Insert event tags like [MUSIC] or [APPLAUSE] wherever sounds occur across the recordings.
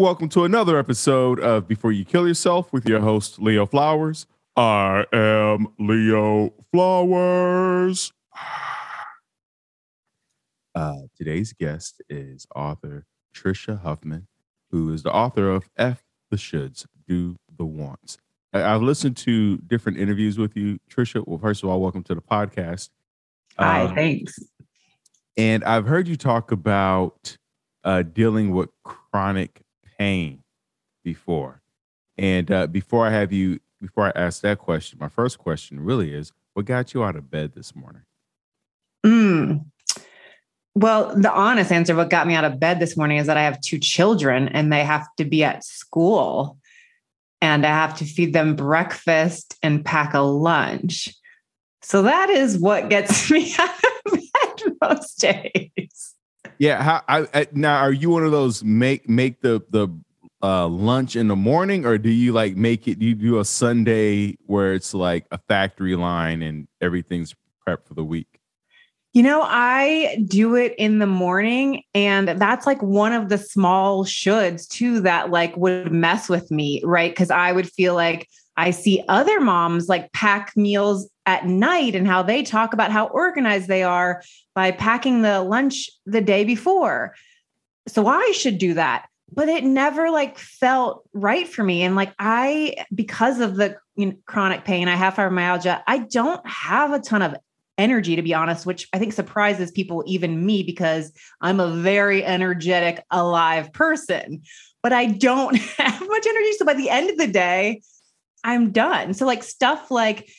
Welcome to another episode of Before You Kill Yourself with your host, Leo Flowers. I am Leo Flowers. [SIGHS] Uh, today's guest is author Tricia Huffman, who is the author of F the Shoulds, Do the Wants. I- I've listened to different interviews with you, Tricia. Well, first of all, welcome to the podcast. Hi, Uh, thanks. and I've heard you talk about uh, dealing with chronic pain before. And uh, before I have you, before I ask that question, my first question really is what got you out of bed this morning? Mm. Well, the honest answer, what got me out of bed this morning is that I have two children and they have to be at school and I have to feed them breakfast and pack a lunch. So that is what gets [LAUGHS] me out of bed most days. Yeah, how I, I now are you one of those make make the the uh lunch in the morning or do you like make it do you do a Sunday where it's like a factory line and everything's prepped for the week? You know, I do it in the morning, and that's like one of the small shoulds too that like would mess with me, right? Because I would feel like I see other moms like pack meals at night and how they talk about how organized they are by packing the lunch the day before. So I should do that. But it never like felt right for me. And like I, because of the you know, chronic pain, I have fibromyalgia, I don't have a ton of energy, to be honest, which I think surprises people, even me, because I'm a very energetic, alive person. But I don't [LAUGHS] have much energy. So by the end of the day, I'm done. So, like, stuff like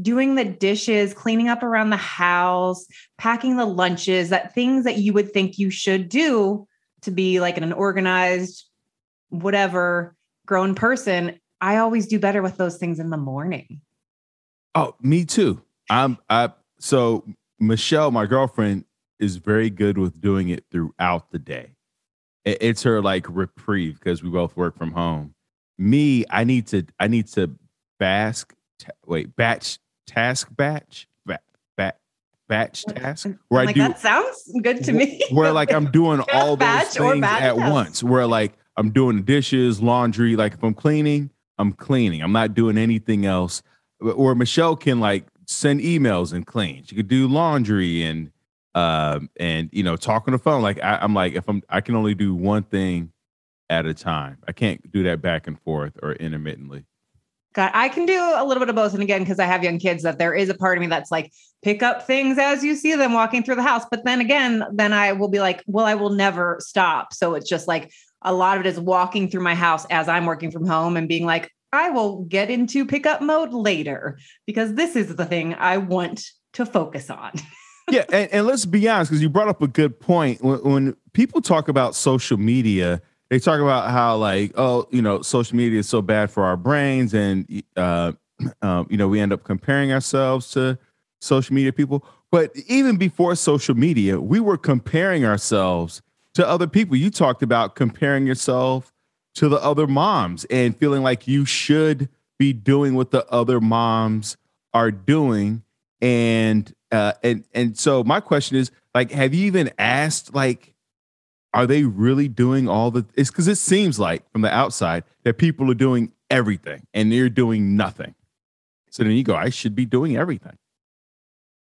doing the dishes, cleaning up around the house, packing the lunches, that things that you would think you should do to be like an organized, whatever grown person. I always do better with those things in the morning. Oh, me too. I'm I so Michelle, my girlfriend, is very good with doing it throughout the day. It's her like reprieve because we both work from home. Me, I need to I need to bask ta- wait, batch task batch ba- ba- batch task where I'm I like, do that sounds good to me. where like I'm doing [LAUGHS] all those things at once. Where like I'm doing the dishes, laundry. Like if I'm cleaning, I'm cleaning. I'm not doing anything else. Or Michelle can like send emails and clean. She could do laundry and um and you know talk on the phone. Like I, I'm like if I'm I can only do one thing at a time. I can't do that back and forth or intermittently. God, I can do a little bit of both. And again, because I have young kids, that there is a part of me that's like, pick up things as you see them walking through the house. But then again, then I will be like, well, I will never stop. So it's just like a lot of it is walking through my house as I'm working from home and being like, I will get into pickup mode later because this is the thing I want to focus on. [LAUGHS] yeah, and, and let's be honest, because you brought up a good point. When, when people talk about social media, they talk about how like, oh, you know, social media is so bad for our brains, and uh, [CLEARS THROAT] um, you know, we end up comparing ourselves to social media people. But even before social media, we were comparing ourselves to other people. You talked about comparing yourself to the other moms and feeling like you should be doing what the other moms are doing and uh and and so my question is like have you even asked like are they really doing all the it's because it seems like from the outside that people are doing everything and they're doing nothing so then you go i should be doing everything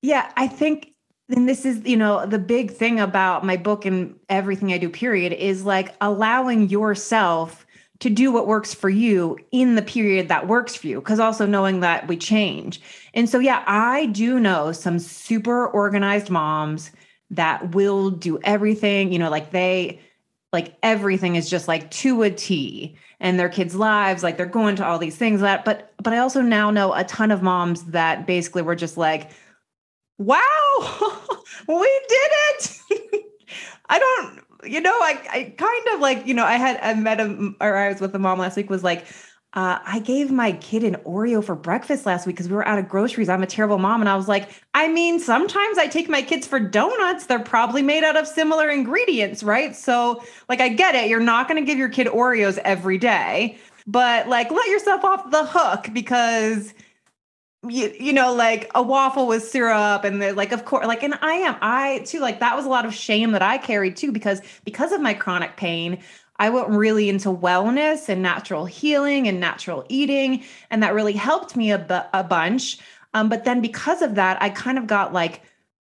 Yeah, I think and this is, you know, the big thing about my book and everything I do period is like allowing yourself to do what works for you in the period that works for you because also knowing that we change. And so yeah, I do know some super organized moms that will do everything, you know, like they like everything is just like to a T and their kids' lives, like they're going to all these things that but but I also now know a ton of moms that basically were just like wow, [LAUGHS] we did it. [LAUGHS] I don't, you know, I, I kind of like, you know, I had, I met a, or I was with a mom last week was like, uh, I gave my kid an Oreo for breakfast last week because we were out of groceries. I'm a terrible mom. And I was like, I mean, sometimes I take my kids for donuts. They're probably made out of similar ingredients, right? So, like, I get it. You're not going to give your kid Oreos every day, but like, let yourself off the hook because you, you know, like a waffle with syrup and they're like, of course, like, and I am, I too, like that was a lot of shame that I carried too, because, because of my chronic pain, I went really into wellness and natural healing and natural eating. And that really helped me a, bu- a bunch. Um, but then because of that, I kind of got like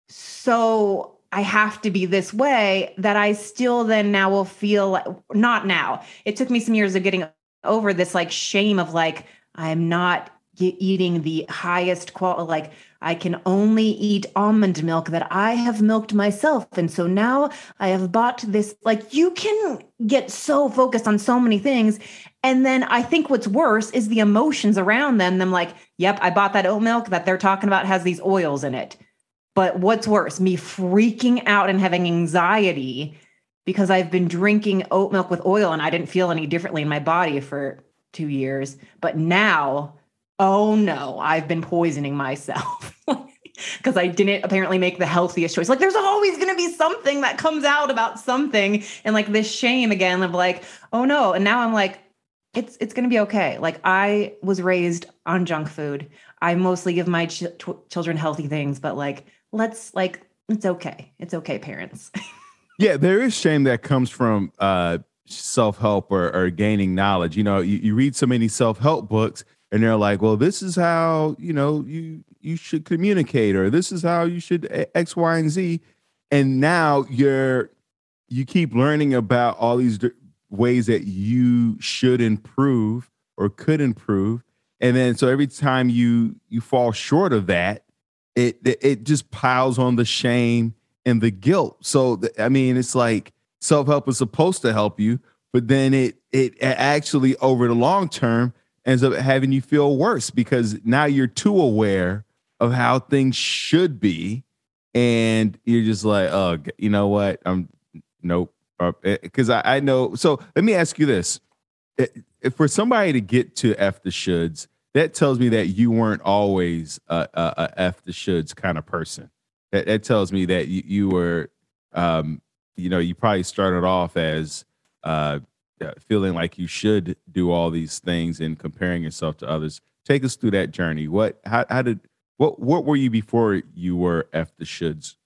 so I have to be this way that I still then now will feel like, not now. It took me some years of getting over this like shame of like, I'm not eating the highest quality, like, I can only eat almond milk that I have milked myself. And so now I have bought this. Like, you can get so focused on so many things. And then I think what's worse is the emotions around them. Them like, yep, I bought that oat milk that they're talking about has these oils in it. But what's worse, me freaking out and having anxiety because I've been drinking oat milk with oil and I didn't feel any differently in my body for two years. But now oh no, I've been poisoning myself. [LAUGHS] Because I didn't apparently make the healthiest choice. Like, there's always going to be something that comes out about something, and like this shame again of like, oh no. And now I'm like, it's it's going to be okay. Like, I was raised on junk food. I mostly give my ch- children healthy things, but like, let's like, it's okay. It's okay, parents. [LAUGHS] yeah, there is shame that comes from uh, self help or, or gaining knowledge. You know, you, you read so many self help books and they're like, well, this is how you know you you should communicate, or this is how you should eh, X, Y, and Z. And now you're you keep learning about all these ways that you should improve or could improve, and then so every time you you fall short of that, it it just piles on the shame and the guilt. So I mean, it's like self help is supposed to help you, but then it it actually over the long term ends up having you feel worse because now you're too aware of how things should be and you're just like oh you know what? I'm nope because uh, I, I know so let me ask you this. If for somebody to get to f the shoulds that tells me that you weren't always a, a, a f the shoulds kind of person. That, that tells me that you, you were um you know you probably started off as uh, Uh, feeling like you should do all these things and comparing yourself to others. Take us through that journey. What how how did what what were you before you were F the shoulds?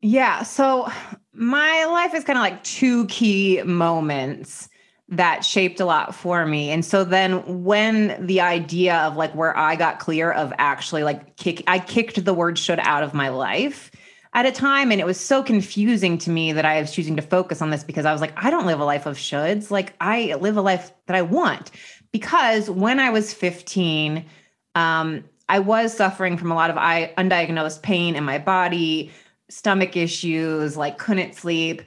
Yeah, so my life is kind of like two key moments that shaped a lot for me. And so then when the idea of like where I got clear of actually like kick I kicked the word should out of my life at a time. And it was so confusing to me that I was choosing to focus on this because I was like, I don't live a life of shoulds. Like, I live a life that I want. Because when I was 15, um, I was suffering from a lot of undiagnosed pain in my body, stomach issues, like couldn't sleep.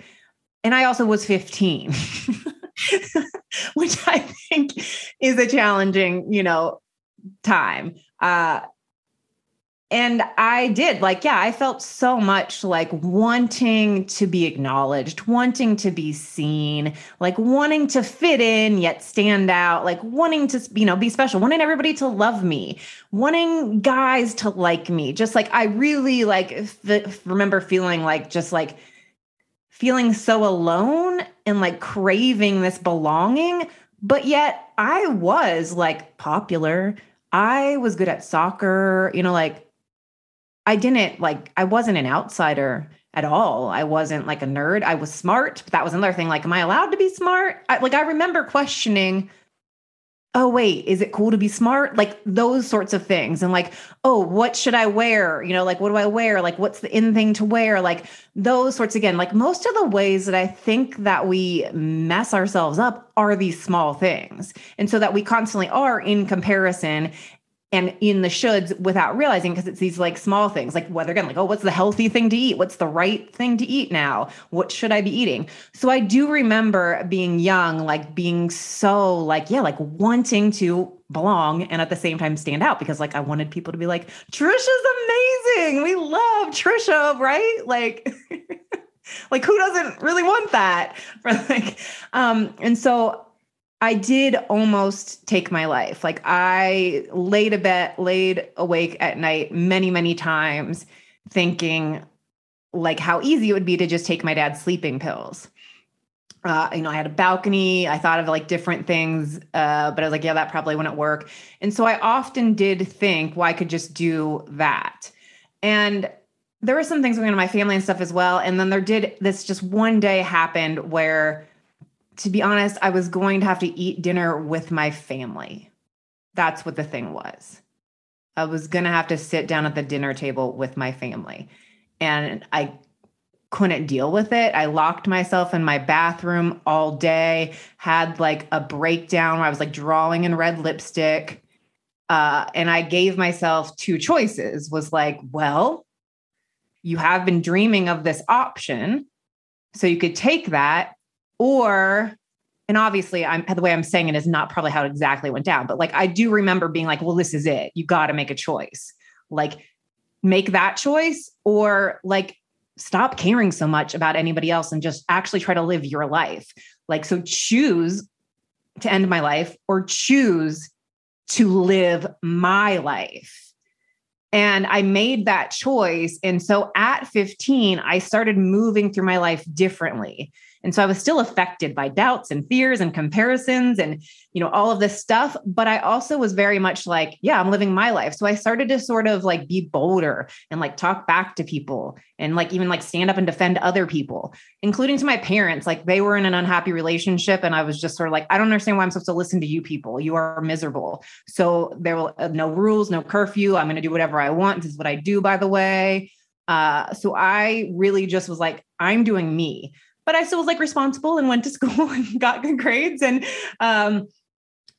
And I also was 15, [LAUGHS] which I think is a challenging, you know, time. Uh, and I did like, yeah, I felt so much like wanting to be acknowledged, wanting to be seen, like wanting to fit in yet stand out, like wanting to, you know, be special, wanting everybody to love me, wanting guys to like me. Just like I really like f- remember feeling like just like feeling so alone and like craving this belonging. But yet I was like popular. I was good at soccer, you know, like I didn't like, I wasn't an outsider at all. I wasn't like a nerd. I was smart, but that was another thing. Like, am I allowed to be smart? I, like, I remember questioning, oh, wait, is it cool to be smart? Like, those sorts of things. And like, oh, what should I wear? You know, like, what do I wear? Like, what's the in thing to wear? Like, those sorts again. Like, most of the ways that I think that we mess ourselves up are these small things. And so that we constantly are in comparison and in the shoulds without realizing because it's these like small things like whether again like oh what's the healthy thing to eat? What's the right thing to eat now? What should i be eating? So i do remember being young like being so like yeah like wanting to belong and at the same time stand out because like i wanted people to be like tricia's amazing. We love tricia right? Like [LAUGHS] like who doesn't really want that? [LAUGHS] Like um and so I did almost take my life. Like I laid a bed, laid awake at night many, many times thinking like how easy it would be to just take my dad's sleeping pills. Uh, you know, I had a balcony. I thought of like different things, uh, but I was like, yeah, that probably wouldn't work. And so I often did think, well, I could just do that. And there were some things going on in my family and stuff as well. And then there did this just one day happened where to be honest, I was going to have to eat dinner with my family. That's what the thing was. I was going to have to sit down at the dinner table with my family. And I couldn't deal with it. I locked myself in my bathroom all day, had like a breakdown where I was like drawing in red lipstick. Uh, and I gave myself two choices was like, well, you have been dreaming of this option. So you could take that, or, and obviously, I'm the way I'm saying it is not probably how it exactly went down, but like I do remember being like, well, this is it. You got to make a choice. Like, make that choice, or like stop caring so much about anybody else and just actually try to live your life. Like, so choose to end my life or choose to live my life. And I made that choice. And so at 15, I started moving through my life differently. And so I was still affected by doubts and fears and comparisons and, you know, all of this stuff. But I also was very much like, yeah, I'm living my life. So I started to sort of like be bolder and like talk back to people and like even like stand up and defend other people, including to my parents. Like they were in an unhappy relationship. And I was just sort of like, I don't understand why I'm supposed to listen to you people. You are miserable. So there will uh, no rules, no curfew. I'm going to do whatever I want. This is what I do, by the way. Uh, so I really just was like, I'm doing me but I still was like responsible and went to [LAUGHS] school and got good grades. And um,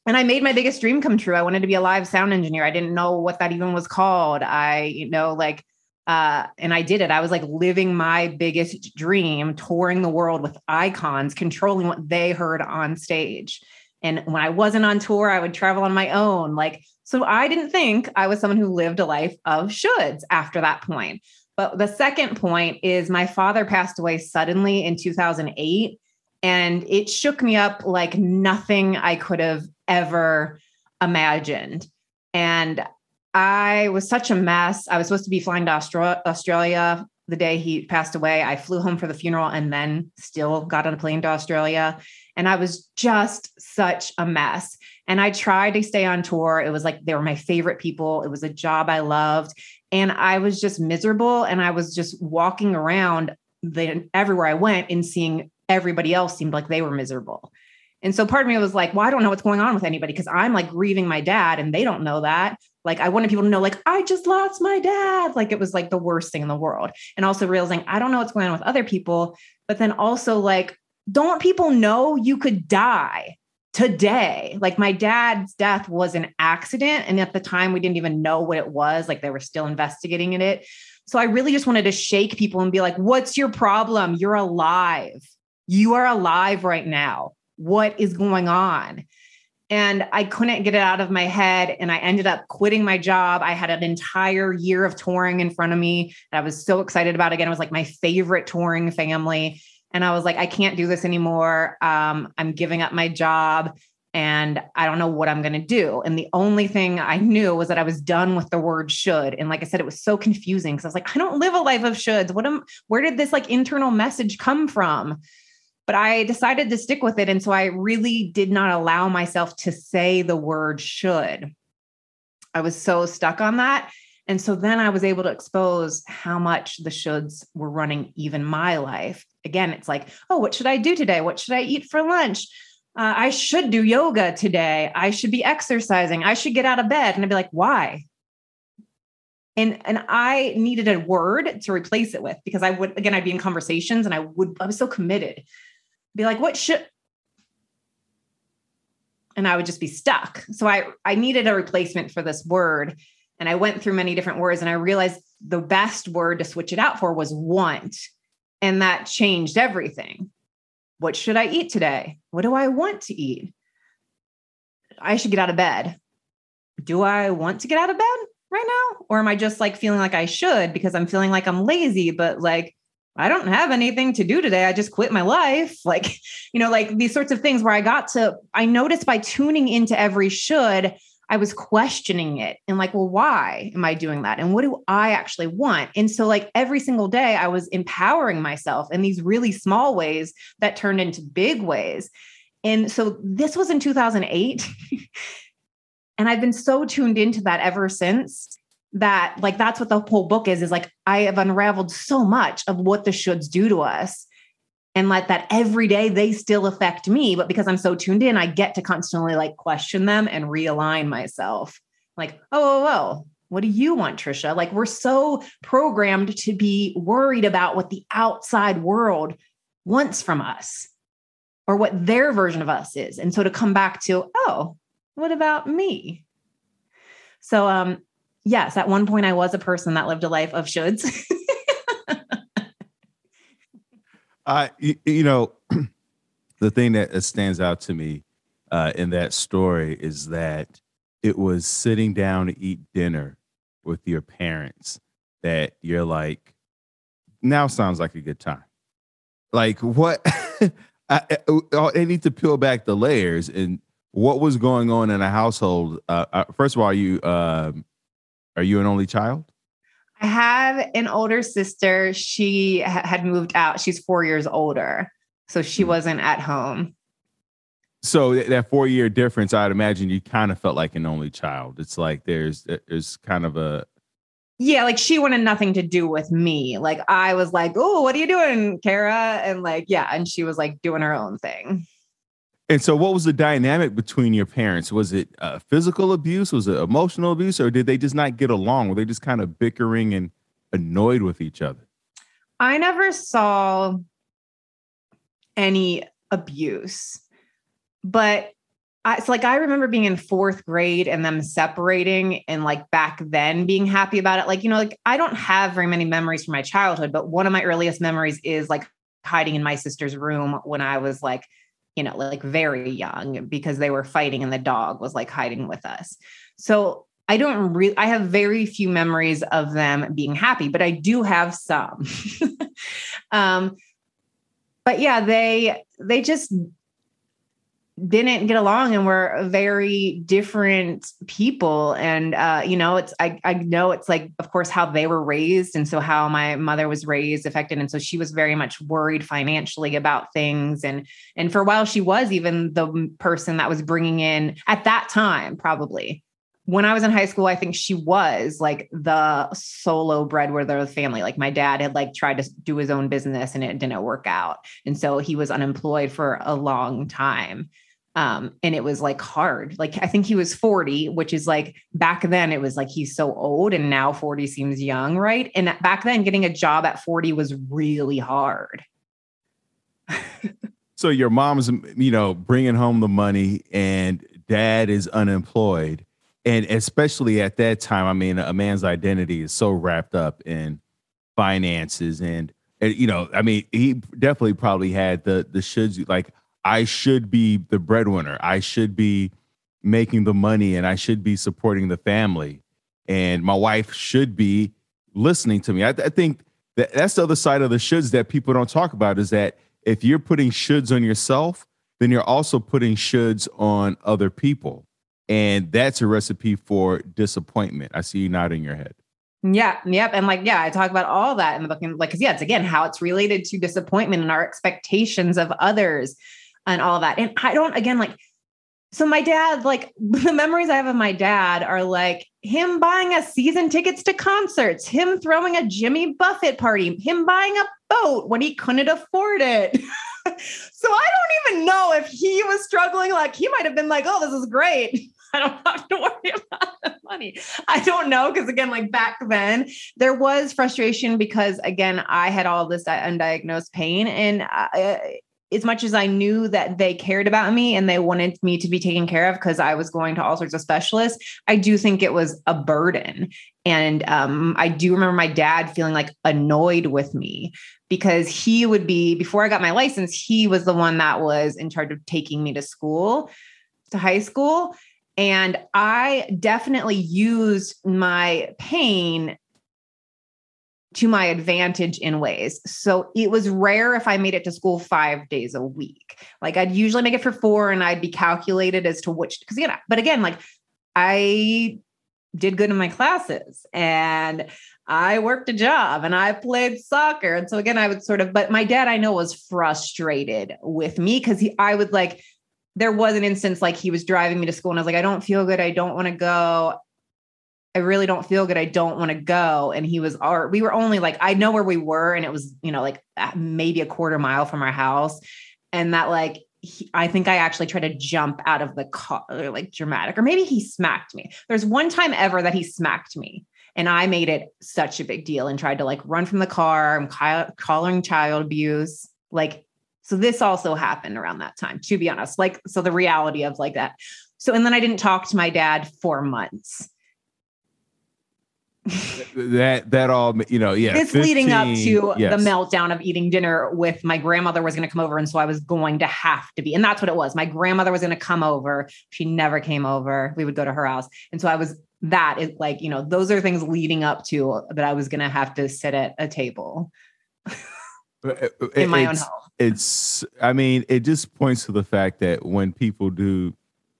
and I made my biggest dream come true. I wanted to be a live sound engineer. I didn't know what that even was called. I, you know, like uh, and I did it. I was like living my biggest dream, touring the world with icons, controlling what they heard on stage. And when I wasn't on tour, I would travel on my own. Like, so I didn't think I was someone who lived a life of shoulds after that point. But the second point is my father passed away suddenly in 2008. And it shook me up like nothing I could have ever imagined. And I was such a mess. I was supposed to be flying to Australia the day he passed away. I flew home for the funeral and then still got on a plane to Australia. And I was just such a mess. And I tried to stay on tour. It was like they were my favorite people. It was a job I loved and I was just miserable and I was just walking around the everywhere I went and seeing everybody else seemed like they were miserable. And so part of me was like, well, I don't know what's going on with anybody because I'm like grieving my dad and they don't know that. Like I wanted people to know, like, I just lost my dad. Like it was like the worst thing in the world. And also realizing I don't know what's going on with other people, but then also like, don't people know you could die? Today like my dad's death was an accident and at the time we didn't even know what it was like they were still investigating in it. So i really just wanted to shake people and be like what's your problem? You're alive. You are alive right now. What is going on? And i couldn't get it out of my head and i ended up quitting my job. I had an entire year of touring in front of me. That i was so excited about again it was like my favorite touring family and I was like, I can't do this anymore. Um, I'm giving up my job and I don't know what I'm going to do. And the only thing I knew was that I was done with the word should. And like I said, it was so confusing because I was like, I don't live a life of shoulds. What am, where did this like internal message come from? But I decided to stick with it. And so I really did not allow myself to say the word should. I was so stuck on that. And so then I was able to expose how much the shoulds were running even my life. Again, it's like, oh, what should I do today? What should I eat for lunch? Uh, I should do yoga today. I should be exercising. I should get out of bed. And I'd be like, why? And and I needed a word to replace it with because I would again I'd be in conversations and I would I was so committed. Be like, what should and I would just be stuck. So I I needed a replacement for this word. And I went through many different words and I realized the best word to switch it out for was want. And that changed everything. What should I eat today? What do I want to eat? I should get out of bed. Do I want to get out of bed right now? Or am I just like feeling like I should because I'm feeling like I'm lazy, but like I don't have anything to do today. I just quit my life. [LAUGHS] Like, you know, like these sorts of things where I got to, I noticed by tuning into every should, I was questioning it and like, well, why am I doing that? And what do I actually want? And so, like, every single day, I was empowering myself in these really small ways that turned into big ways. And so, this was in 2008. [LAUGHS] and I've been so tuned into that ever since that, like, that's what the whole book is is like, I have unraveled so much of what the shoulds do to us and let that every day they still affect me. But because I'm so tuned in, I get to constantly like question them and realign myself. Like, oh, oh, oh, what do you want, Tricia? Like, we're so programmed to be worried about what the outside world wants from us or what their version of us is. And so to come back to, oh, what about me? So, um, yes, at one point I was a person that lived a life of shoulds. [LAUGHS] I, you, know, [CLEARS THROAT] the thing that stands out to me uh, in that story is that it was sitting down to eat dinner with your parents that you're like, now sounds like a good time. Like what? [LAUGHS] I, I, I, need to peel back the layers and what was going on in a household. Uh, uh, first of all, are you um, are you an only child? I have an older sister. She ha- had moved out. She's four years older, so she mm wasn't at home. So that four year difference, I'd imagine you kind of felt like an only child. It's like there's there's kind of a yeah, like she wanted nothing to do with me. Like I was like, "Oh, what are you doing, Kara?" And like, yeah, and she was like doing her own thing. And so, what was the dynamic between your parents? Was it uh, physical abuse? Was it emotional abuse, or did they just not get along? Were they just kind of bickering and annoyed with each other? I never saw any abuse, but it's like I remember being in fourth grade and them separating, and like back then being happy about it. Like you know, like I don't have very many memories from my childhood, but one of my earliest memories is like hiding in my sister's room when I was like you know, like very young because they were fighting and the dog was like hiding with us. So I don't really, I have very few memories of them being happy, but I do have some. [LAUGHS] um, but yeah, they, they just didn't get along and were very different people and uh, you know it's I, I know it's like of course how they were raised and so how my mother was raised affected and so she was very much worried financially about things and and for a while she was even the person that was bringing in at that time probably when I was in high school, I think she was like the solo breadwinner of the family. Like my dad had like tried to do his own business and it didn't work out. And so he was unemployed for a long time. Um, and it was like hard. Like I think he was 40, which is like back then it was like he's so old and now 40 seems young, right? And back then getting a job at 40 was really hard. [LAUGHS] so your mom's, you know, bringing home the money and dad is unemployed. And especially at that time, I mean, a man's identity is so wrapped up in finances and, and you know, I mean, he definitely probably had the the shoulds like I should be the breadwinner. I should be making the money and I should be supporting the family. And my wife should be listening to me. I, I think that that's the other side of the shoulds that people don't talk about is that if you're putting shoulds on yourself, then you're also putting shoulds on other people. And that's a recipe for disappointment. I see you nodding your head. Yeah, yep. And like, yeah, I talk about all that in the book. And like, cause yeah, it's again how it's related to disappointment and our expectations of others and all of that. And I don't, again, like, so my dad, like [LAUGHS] the memories I have of my dad are like him buying us season tickets to concerts, him throwing a Jimmy Buffett party, him buying a boat when he couldn't afford it. [LAUGHS] so I don't even know if he was struggling. Like he might have been like, oh, this is great. [LAUGHS] I don't have to worry about the money. I don't know. Cause again, like back then, there was frustration because again, I had all this undiagnosed pain and I, as much as I knew that they cared about me and they wanted me to be taken care of because I was going to all sorts of specialists, I do think it was a burden. And um, I do remember my dad feeling like annoyed with me because he would be, before I got my license, he was the one that was in charge of taking me to school, to high school. And I definitely used my pain to my advantage in ways. So it was rare if I made it to school five days a week. Like I'd usually make it for four and I'd be calculated as to which, because again, but again, like I did good in my classes and I worked a job and I played soccer. And so again, I would sort of, but my dad I know was frustrated with me because he I would like, there was an instance like he was driving me to school and I was like, I don't feel good. I don't want to go I really don't feel good. I don't want to go. And he was, our, we were only like, I know where we were. And it was, you know, like maybe a quarter mile from our house. And that, like, he, I think I actually tried to jump out of the car, like dramatic, or maybe he smacked me. There's one time ever that he smacked me. And I made it such a big deal and tried to like run from the car. I'm calling child abuse. Like, so this also happened around that time, to be honest. Like, so the reality of like that. So, and then I didn't talk to my dad for months that that all you know yeah this 15, leading up to yes. the meltdown of eating dinner with my grandmother was going to come over and so i was going to have to be and that's what it was. My grandmother was going to come over. She never came over. We would go to her house. And so i was that is like you know those are things leading up to that i was going to have to sit at a table uh, uh, in my own home. it's i mean it just points to the fact that when people do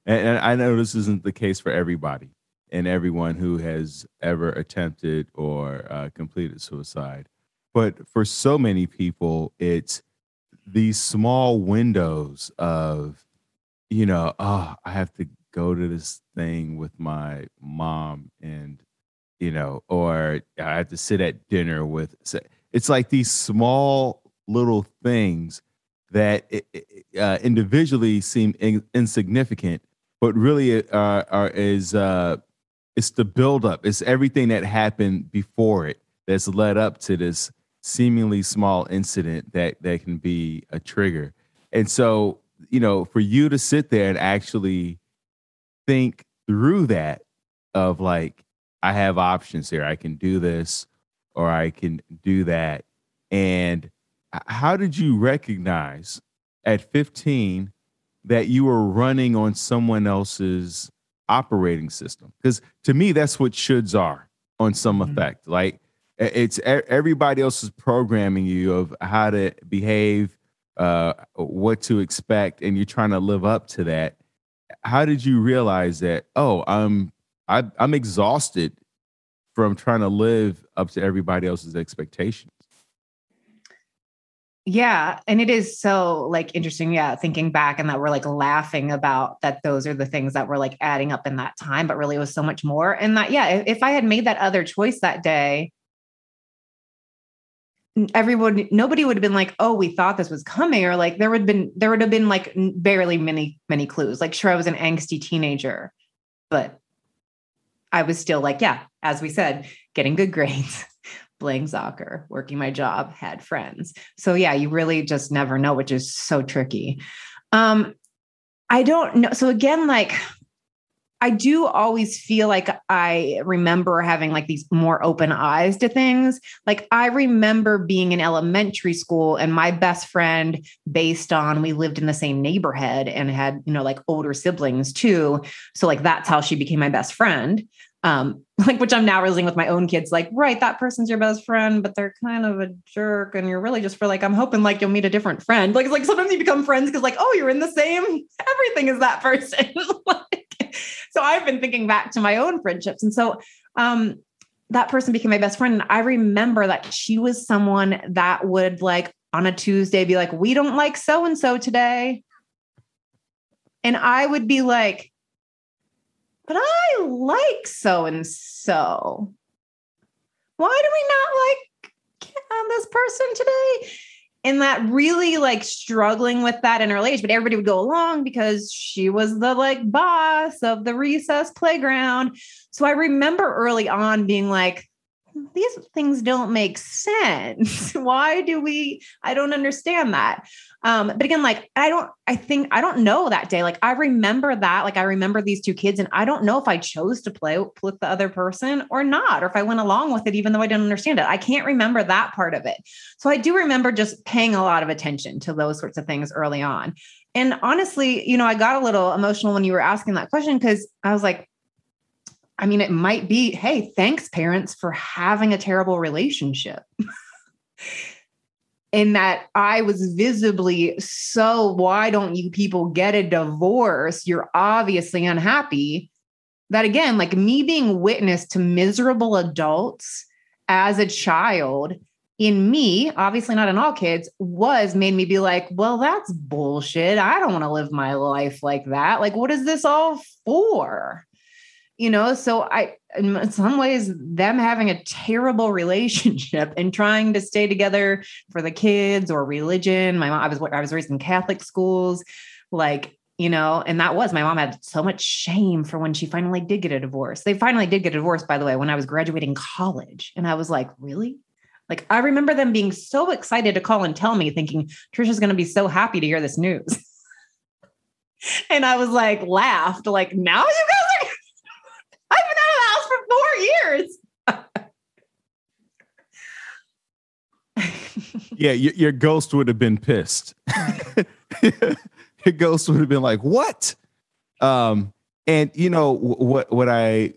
and i know this isn't the case for everybody and everyone who has ever attempted or uh, completed suicide. But for so many people, it's these small windows of, you know, oh, I have to go to this thing with my mom and, you know, or I have to sit at dinner with. It's like these small little things that uh, individually seem in, insignificant, but really uh, are is uh, it's the buildup. It's everything that happened before it that's led up to this seemingly small incident that that can be a trigger. And so, you know, for you to sit there and actually think through that of like, I have options here. I can do this or I can do that. And how did you recognize at 15 that you were running on someone else's operating system. Because to me that's what shoulds are on some mm-hmm. effect like it's everybody else is programming you of how to behave uh, what to expect and you're trying to live up to that. How did you realize that oh i'm I, am i am exhausted from trying to live up to everybody else's expectations yeah. And it is so like interesting. Yeah. Thinking back and that we're like laughing about that those are the things that were like adding up in that time, but really it was so much more. And that, yeah, if, I had made that other choice that day, everyone nobody would have been like oh we thought this was coming or like there would have been there would have been like barely many many clues like sure i was an angsty teenager but i was still like yeah as we said getting good grades [LAUGHS] playing soccer, working my job, had friends. So yeah, you really just never know, which is so tricky. Um, I don't know. So again, like I do always feel like I remember having like these more open eyes to things. Like I remember being in elementary school and my best friend, based on we lived in the same neighborhood and had, you know, like older siblings too. So like that's how she became my best friend um [LAUGHS] like which i'm now realizing with my own kids like right that person's your best friend but they're kind of a jerk and you're really just for like i'm hoping like you'll meet a different friend. Like it's like sometimes you become friends because like oh you're in the same [LAUGHS] everything is that person. [LAUGHS] Like, so i've been thinking back to my own friendships and so um that person became my best friend and i remember that she was someone that would like on a tuesday be like we don't like so and so today. And i would be like but I like so and so. Why do we not like um, this person today? And that really like struggling with that in her age, but everybody would go along because she was the like boss of the recess playground. So I remember early on being like, these things don't make sense. [LAUGHS] Why do we? I don't understand that. Um, but again, like I don't, I think I don't know that day. Like I remember that, like I remember these two kids, and I don't know if I chose to play with the other person or not, or if I went along with it, even though I didn't understand it. I can't remember that part of it. So I do remember just paying a lot of attention to those sorts of things early on. And honestly, you know, I got a little emotional when you were asking that question because I was like, I mean, it might be, hey, thanks, parents, for having a terrible relationship. [LAUGHS] in that I was visibly so, why don't you people get a divorce? You're obviously unhappy. That again, like me being witness to miserable adults as a child in me, obviously not in all kids, was made me be like, well, that's bullshit. I don't want to live my life like that. Like, what is this all for? You know so i in some ways them having a terrible [LAUGHS] relationship and trying to stay together for the kids or religion. My mom i was i was raised in catholic schools like you know and that was my mom had so much shame for when she finally did get a divorce. They finally did get a divorce by the way when i was graduating college and i was like really? Like i remember them being so excited to call and tell me thinking tricia's going to be so happy to hear this news. [LAUGHS] And i was like laughed like now you guys I've been out of the house for four years. yeah, your, your, ghost would have been pissed. [LAUGHS] your ghost would have been like, "What?" Um, and you know what? What I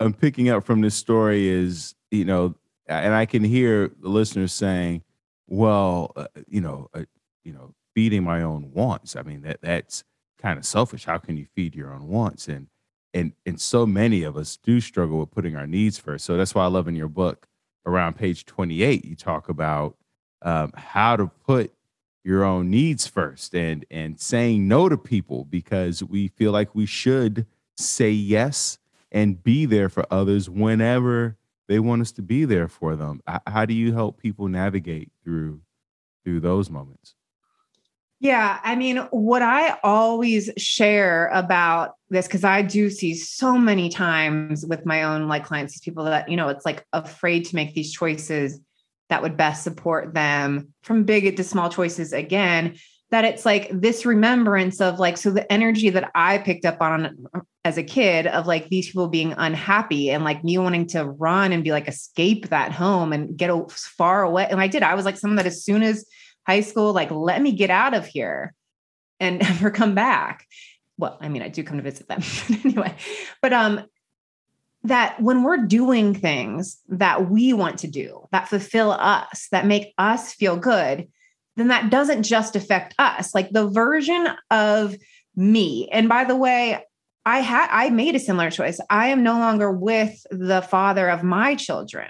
am picking up from this story is, you know, and I can hear the listeners saying, "Well, uh, you know, uh, you know, feeding my own wants. I mean, that that's kind of selfish. How can you feed your own wants?" And and and so many of us do struggle with putting our needs first. So that's why I love in your book around page 28 you talk about um, how to put your own needs first and and saying no to people because we feel like we should say yes and be there for others whenever they want us to be there for them. How do you help people navigate through through those moments? Yeah. I mean, what I always share about this, because I do see so many times with my own like clients, these people that, you know, it's like afraid to make these choices that would best support them from big to small choices again, that it's like this remembrance of like, so the energy that I picked up on uh, as a kid of like these people being unhappy and like me wanting to run and be like, escape that home and get far away. And I did. I was like someone that as soon as, high school, like, let me get out of here and [LAUGHS] never come back. Well, I mean, I do come to visit them [LAUGHS] anyway, but um, that when we're doing things that we want to do, that fulfill us, that make us feel good, then that doesn't just affect us. Like the version of me. And by the way, I had I made a similar choice. I am no longer with the father of my children.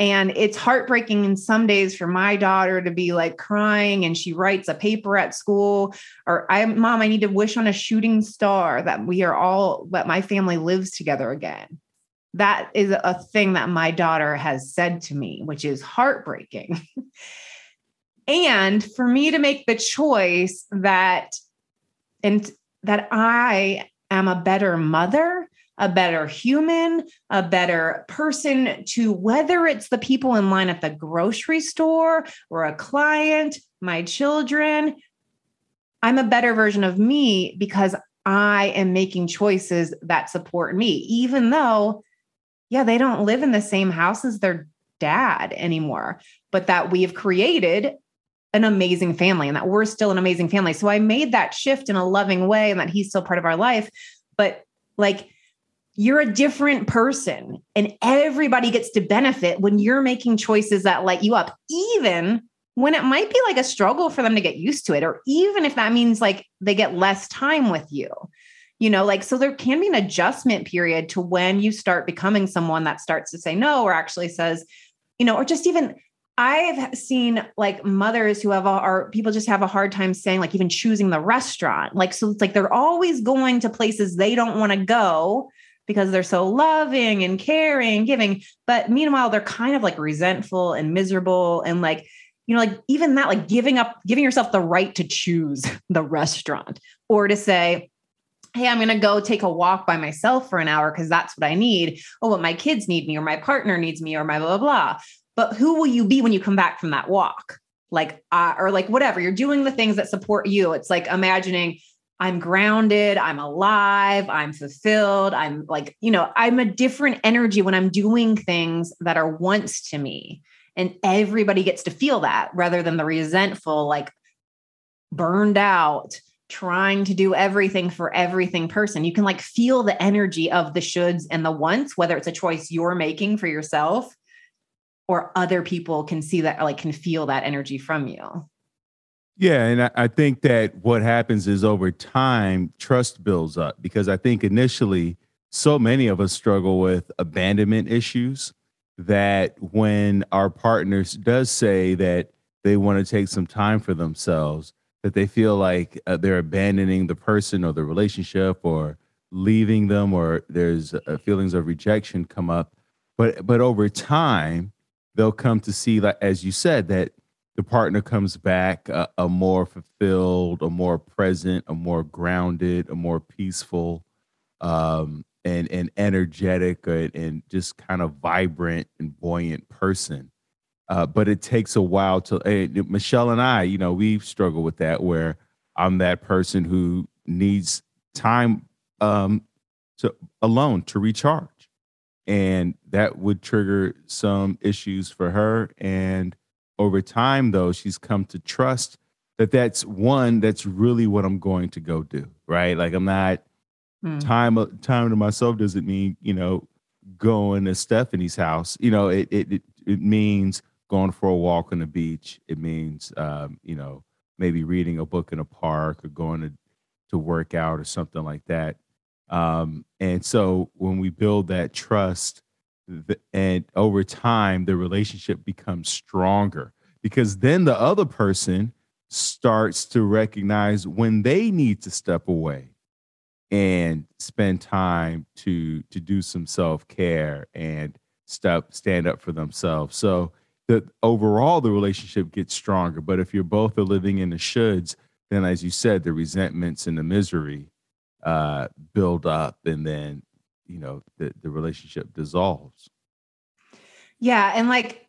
And it's heartbreaking in some days for my daughter to be like crying and she writes a paper at school or I mom, I need to wish on a shooting star that we are all that my family lives together again. That is a thing that my daughter has said to me, which is heartbreaking. [LAUGHS] and for me to make the choice that and that I am a better mother a better human, a better person to whether it's the people in line at the grocery store or a client, my children. I'm a better version of me because I am making choices that support me, even though, yeah, they don't live in the same house as their dad anymore, but that we have created an amazing family and that we're still an amazing family. So I made that shift in a loving way and that he's still part of our life. But like, you're a different person and everybody gets to benefit when you're making choices that light you up even when it might be like a struggle for them to get used to it or even if that means like they get less time with you you know like so there can be an adjustment period to when you start becoming someone that starts to say no or actually says you know or just even I've seen like mothers who have a, or people just have a hard time saying like even choosing the restaurant. Like so it's like they're always going to places they don't want to go because they're so loving and caring, giving. But meanwhile, they're kind of like resentful and miserable and like, you know, like even that, like giving up, giving yourself the right to choose [LAUGHS] the restaurant or to say, Hey, I'm going to go take a walk by myself for an hour because that's what I need. Oh, what my kids need me or my partner needs me or my blah, blah, blah. But who will you be when you come back from that walk? Like, uh, or like whatever, you're doing the things that support you. It's like imagining, I'm grounded, I'm alive, I'm fulfilled. I'm like, you know, I'm a different energy when I'm doing things that are once to me. And everybody gets to feel that rather than the resentful, like burned out, trying to do everything for everything person. You can like feel the energy of the shoulds and the wants, whether it's a choice you're making for yourself or other people can see that, like can feel that energy from you. Yeah, and I, I, think that what happens is over time, trust builds up because I think initially, so many of us struggle with abandonment issues that when our partners does say that they want to take some time for themselves, that they feel like uh, they're abandoning the person or the relationship or leaving them or there's uh, feelings of rejection come up. But but over time they'll come to see that as you said that the partner comes back a, a more fulfilled a more present a more grounded a more peaceful um, and and energetic and, and just kind of vibrant and buoyant person uh, but it takes a while to hey, michelle and i you know we've struggled with that where i'm that person who needs time um, to alone to recharge, and that would trigger some issues for her. And over time, though, she's come to trust that that's one that's really what I'm going to go do. Right? Like I'm not hmm. time time to myself doesn't mean you know going to Stephanie's house. You know, it it it, it means going for a walk on the beach. It means um, you know maybe reading a book in a park or going to to work out or something like that. Um, and so when we build that trust, the, and over time, the relationship becomes stronger. Because then the other person starts to recognize when they need to step away and spend time to to do some self-care and step stand up for themselves. So that overall the relationship gets stronger. But if you're both are living in the shoulds then as you said the resentments and the misery uh, build up and then you know the, the relationship dissolves. Yeah and like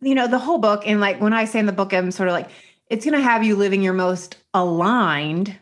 you know the whole book and like when i say in the book i'm sort of like it's going to have you living your most aligned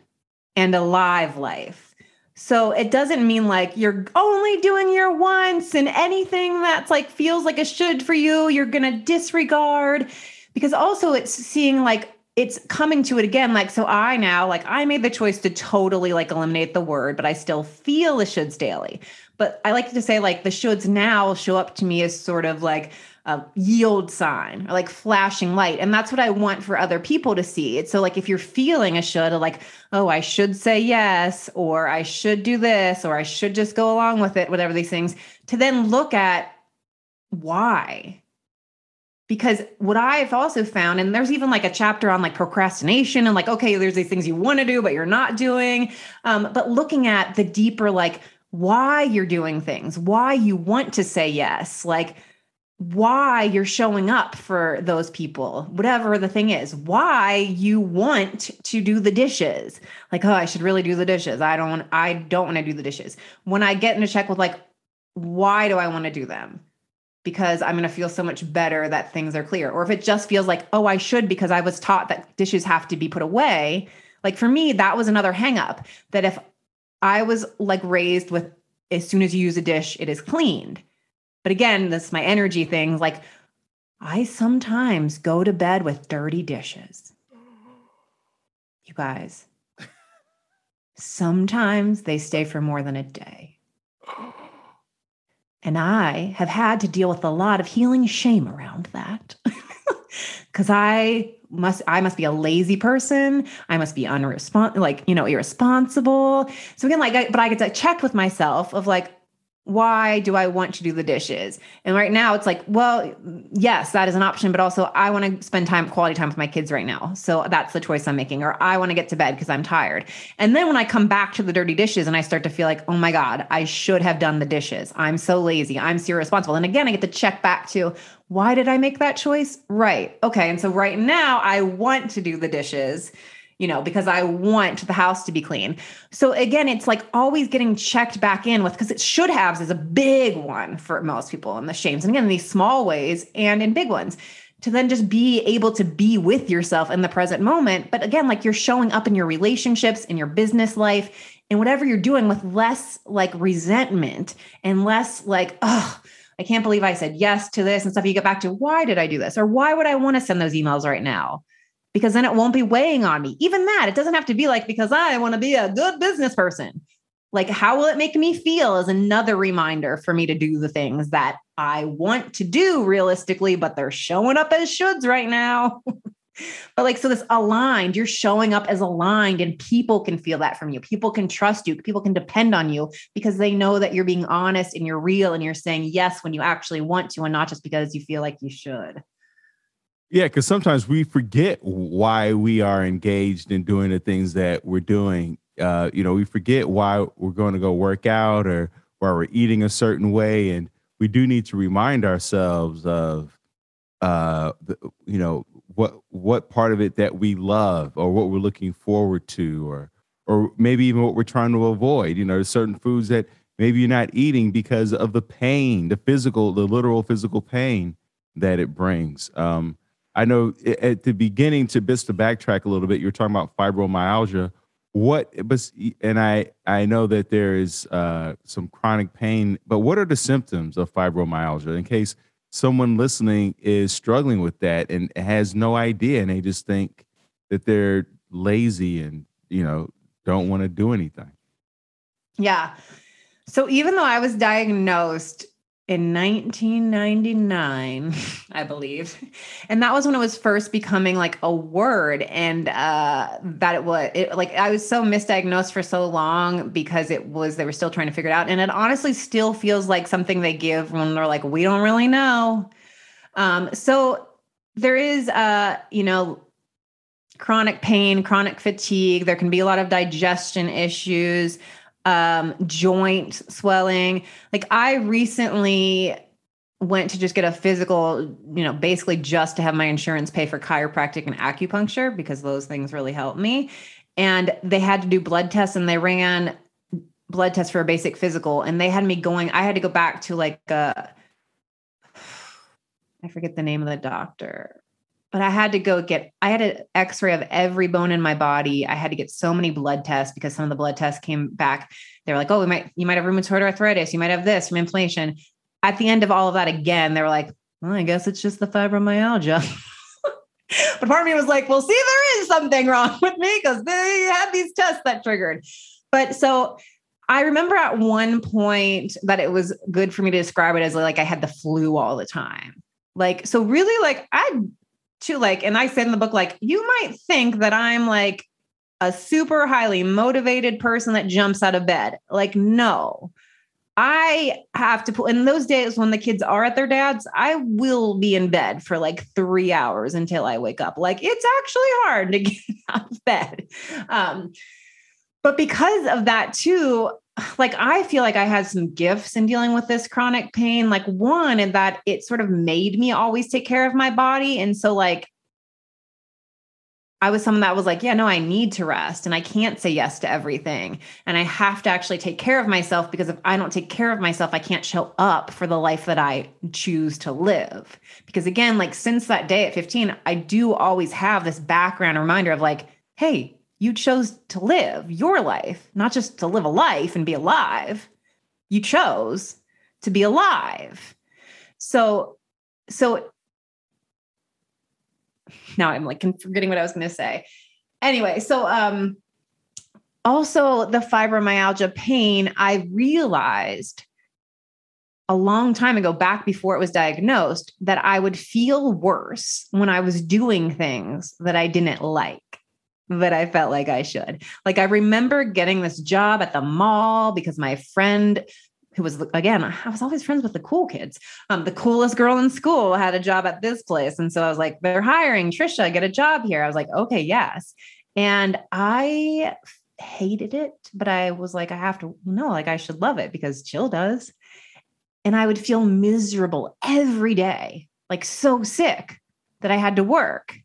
and alive life. So it doesn't mean like you're only doing your once and anything that's like feels like a should for you you're going to disregard because also it's seeing like it's coming to it again like so i now like i made the choice to totally like eliminate the word but i still feel the shoulds daily. But i like to say like the shoulds now show up to me as sort of like a yield sign or like flashing light and that's what i want for other people to see. It's so like if you're feeling a should like oh i should say yes or i should do this or i should just go along with it whatever these things to then look at why because what I've also found, and there's even like a chapter on like procrastination and like, okay, there's these things you want to do, but you're not doing. Um, but looking at the deeper, like why you're doing things, why you want to say yes, like why you're showing up for those people, whatever the thing is, why you want to do the dishes. Like, oh, I should really do the dishes. I don't, I don't want to do the dishes. When I get in a check with like, why do I want to do them? Because I'm going to feel so much better that things are clear. Or if it just feels like, oh, I should because I was taught that dishes have to be put away. Like for me, that was another hangup that if I was like raised with as soon as you use a dish, it is cleaned. But again, this is my energy thing. Like I sometimes go to bed with dirty dishes. You guys, [LAUGHS] sometimes they stay for more than a day. And I have had to deal with a lot of healing shame around that. [LAUGHS] Cause I must I must be a lazy person. I must be unresponsive, like, you know, irresponsible. So again, like I, but I get to check with myself of like, why do I want to do the dishes? And right now it's like, well, yes, that is an option, but also I want to spend time, quality time with my kids right now. So that's the choice I'm making. Or I want to get to bed because I'm tired. And then when I come back to the dirty dishes and I start to feel like, oh my God, I should have done the dishes. I'm so lazy. I'm so irresponsible. And again, I get to check back to why did I make that choice? Right. Okay. And so right now I want to do the dishes you know, because I want the house to be clean. So again, it's like always getting checked back in with because it should have is a big one for most people in the shames. And again, in these small ways and in big ones to then just be able to be with yourself in the present moment. But again, like you're showing up in your relationships, in your business life, and whatever you're doing with less like resentment and less like, oh, I can't believe I said yes to this and stuff. You get back to why did I do this? Or why would I want to send those emails right now? Because then it won't be weighing on me. Even that, it doesn't have to be like because I want to be a good business person. Like, how will it make me feel is another reminder for me to do the things that I want to do realistically, but they're showing up as shoulds right now. [LAUGHS] but like, so this aligned, you're showing up as aligned, and people can feel that from you. People can trust you. People can depend on you because they know that you're being honest and you're real and you're saying yes when you actually want to and not just because you feel like you should. Yeah, because sometimes we forget why we are engaged in doing the things that we're doing uh, you know, we forget why we're going to go work out or why we're eating a certain way. And we do need to remind ourselves of, uh, the, you know, what what part of it that we love or what we're looking forward to or or maybe even what we're trying to avoid. You know, there's certain foods that maybe you're not eating because of the pain, the physical, the literal physical pain that it brings. Um, I know at the beginning, to just to backtrack a little bit, you're talking about fibromyalgia. What, but and I I know that there is uh, some chronic pain, but what are the symptoms of fibromyalgia? In case someone listening is struggling with that and has no idea, and they just think that they're lazy and you know don't want to do anything. Yeah. So even though I was diagnosed in 1999, [LAUGHS] I believe. And that was when it was first becoming like a word and uh that it was it, like I was so misdiagnosed for so long because it was they were still trying to figure it out and it honestly still feels like something they give when they're like we don't really know. Um so there is uh you know chronic pain, chronic fatigue, there can be a lot of digestion issues um, joint swelling. Like I recently went to just get a physical, you know, basically just to have my insurance pay for chiropractic and acupuncture because those things really help me. And they had to do blood tests and they ran blood tests for a basic physical and they had me going I had to go back to like uh [SIGHS] I forget the name of the doctor but I had to go get, I had an x ray of every bone in my body. I had to get so many blood tests because some of the blood tests came back. They were like, oh, we might, you might have rheumatoid arthritis. You might have this, from inflammation. At the end of all of that, again, they were like, well, I guess it's just the fibromyalgia. [LAUGHS] but part of me was like, well, see, there is something wrong with me because they had these tests that triggered. But so I remember at one point that it was good for me to describe it as like I had the flu all the time. Like, so really, like I to like, and I said in the book, like, you might think that I'm like a super highly motivated person that jumps out of bed. Like, no. I have to put in those days when the kids are at their dad's, I will be in bed for like three hours until I wake up. Like it's actually hard to [LAUGHS] get out of bed. Um, but because of that too, [SIGHS] like I feel like I had some gifts in dealing with this chronic pain. Like one, in that it sort of made me always take care of my body. And so like I was someone that was like, yeah, no, I need to rest and I can't say yes to everything. And I have to actually take care of myself because if I don't take care of myself, I can't show up for the life that I choose to live. Because again, like since that day at 15, I do always have this background reminder of like, hey, you chose to live your life, not just to live a life and be alive. You chose to be alive. So, so now I'm like forgetting what I was going to say. Anyway, so um also the fibromyalgia pain, I realized a long time ago, back before it was diagnosed, that I would feel worse when I was doing things that I didn't like that I felt like I should. Like I remember getting this job at the mall because my friend who was again, I was always friends with the cool kids. Um, the coolest girl in school had a job at this place. And so I was like, they're hiring Tricia, get a job here. I was like, okay, yes. And I hated it, but I was like, I have to know, like I should love it because Jill does. And I would feel miserable every day, like so sick that I had to work.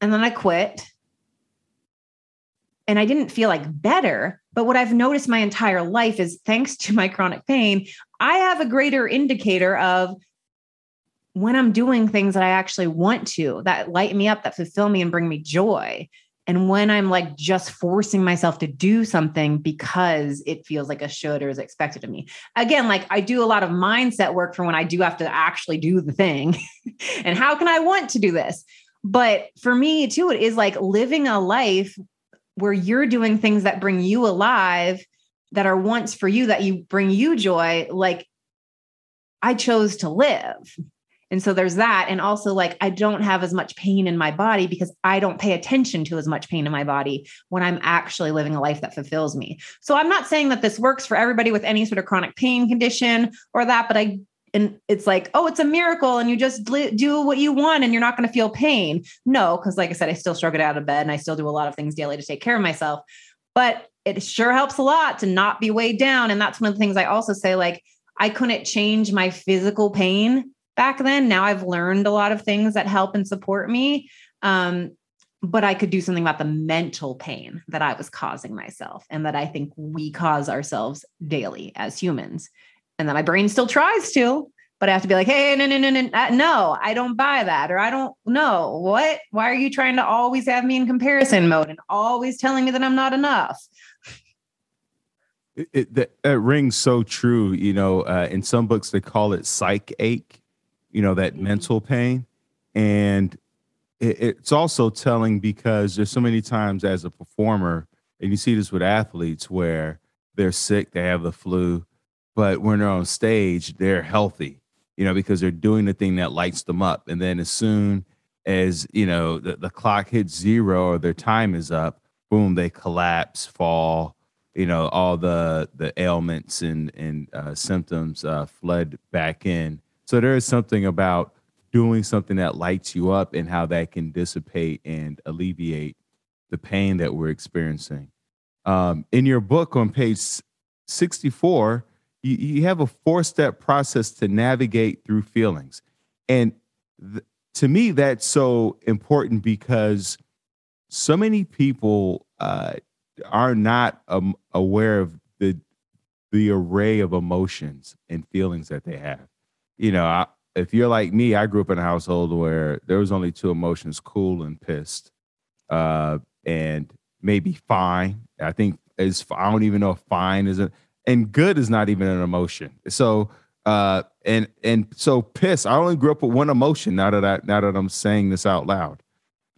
And then I quit and I didn't feel like better. But what I've noticed my entire life is thanks to my chronic pain, I have a greater indicator of when I'm doing things that I actually want to, that light me up, that fulfill me and bring me joy. And when I'm like just forcing myself to do something because it feels like a should or is expected of me. Again, like I do a lot of mindset work for when I do have to actually do the thing. [LAUGHS] and how can I want to do this? But for me too, it is like living a life where you're doing things that bring you alive that are once for you that you bring you joy like i chose to live. And so there's that. And also like i don't have as much pain in my body because i don't pay attention to as much pain in my body when i'm actually living a life that fulfills me. So i'm not saying that this works for everybody with any sort of chronic pain condition or that but i and it's like oh it's a miracle and you just do what you want and you're not going to feel pain no because like i said i still struggle out of bed and i still do a lot of things daily to take care of myself but it sure helps a lot to not be weighed down. And that's one of the things I also say like, I couldn't change my physical pain back then. Now I've learned a lot of things that help and support me. Um, but I could do something about the mental pain that I was causing myself and that I think we cause ourselves daily as humans. And then my brain still tries to, but I have to be like, hey, no, no, no, no, uh, no, I don't buy that. Or I don't know what, why are you trying to always have me in comparison mode and always telling me that I'm not enough? It, it, that, that rings so true. You know, uh, in some books, they call it psych ache, you know, that mm-hmm. mental pain. And it, it's also telling because there's so many times as a performer, and you see this with athletes where they're sick, they have the flu, but when they're on stage, they're healthy, you know, because they're doing the thing that lights them up. And then as soon as, you know, the, the clock hits zero or their time is up, boom, they collapse, fall, you know, all the the ailments and and uh, symptoms uh, flood back in. So there is something about doing something that lights you up and how that can dissipate and alleviate the pain that we're experiencing. Um, in your book on page 64, you, you have a four step process to navigate through feelings. And th- to me, that's so important because so many people uh, are not um, aware of the the array of emotions and feelings that they have. You know, I, if you're like me, I grew up in a household where there was only two emotions: cool and pissed, uh, and maybe fine. I think is I don't even know if fine is a and good is not even an emotion. So uh, and and so piss. I only grew up with one emotion. Now that I now that I'm saying this out loud.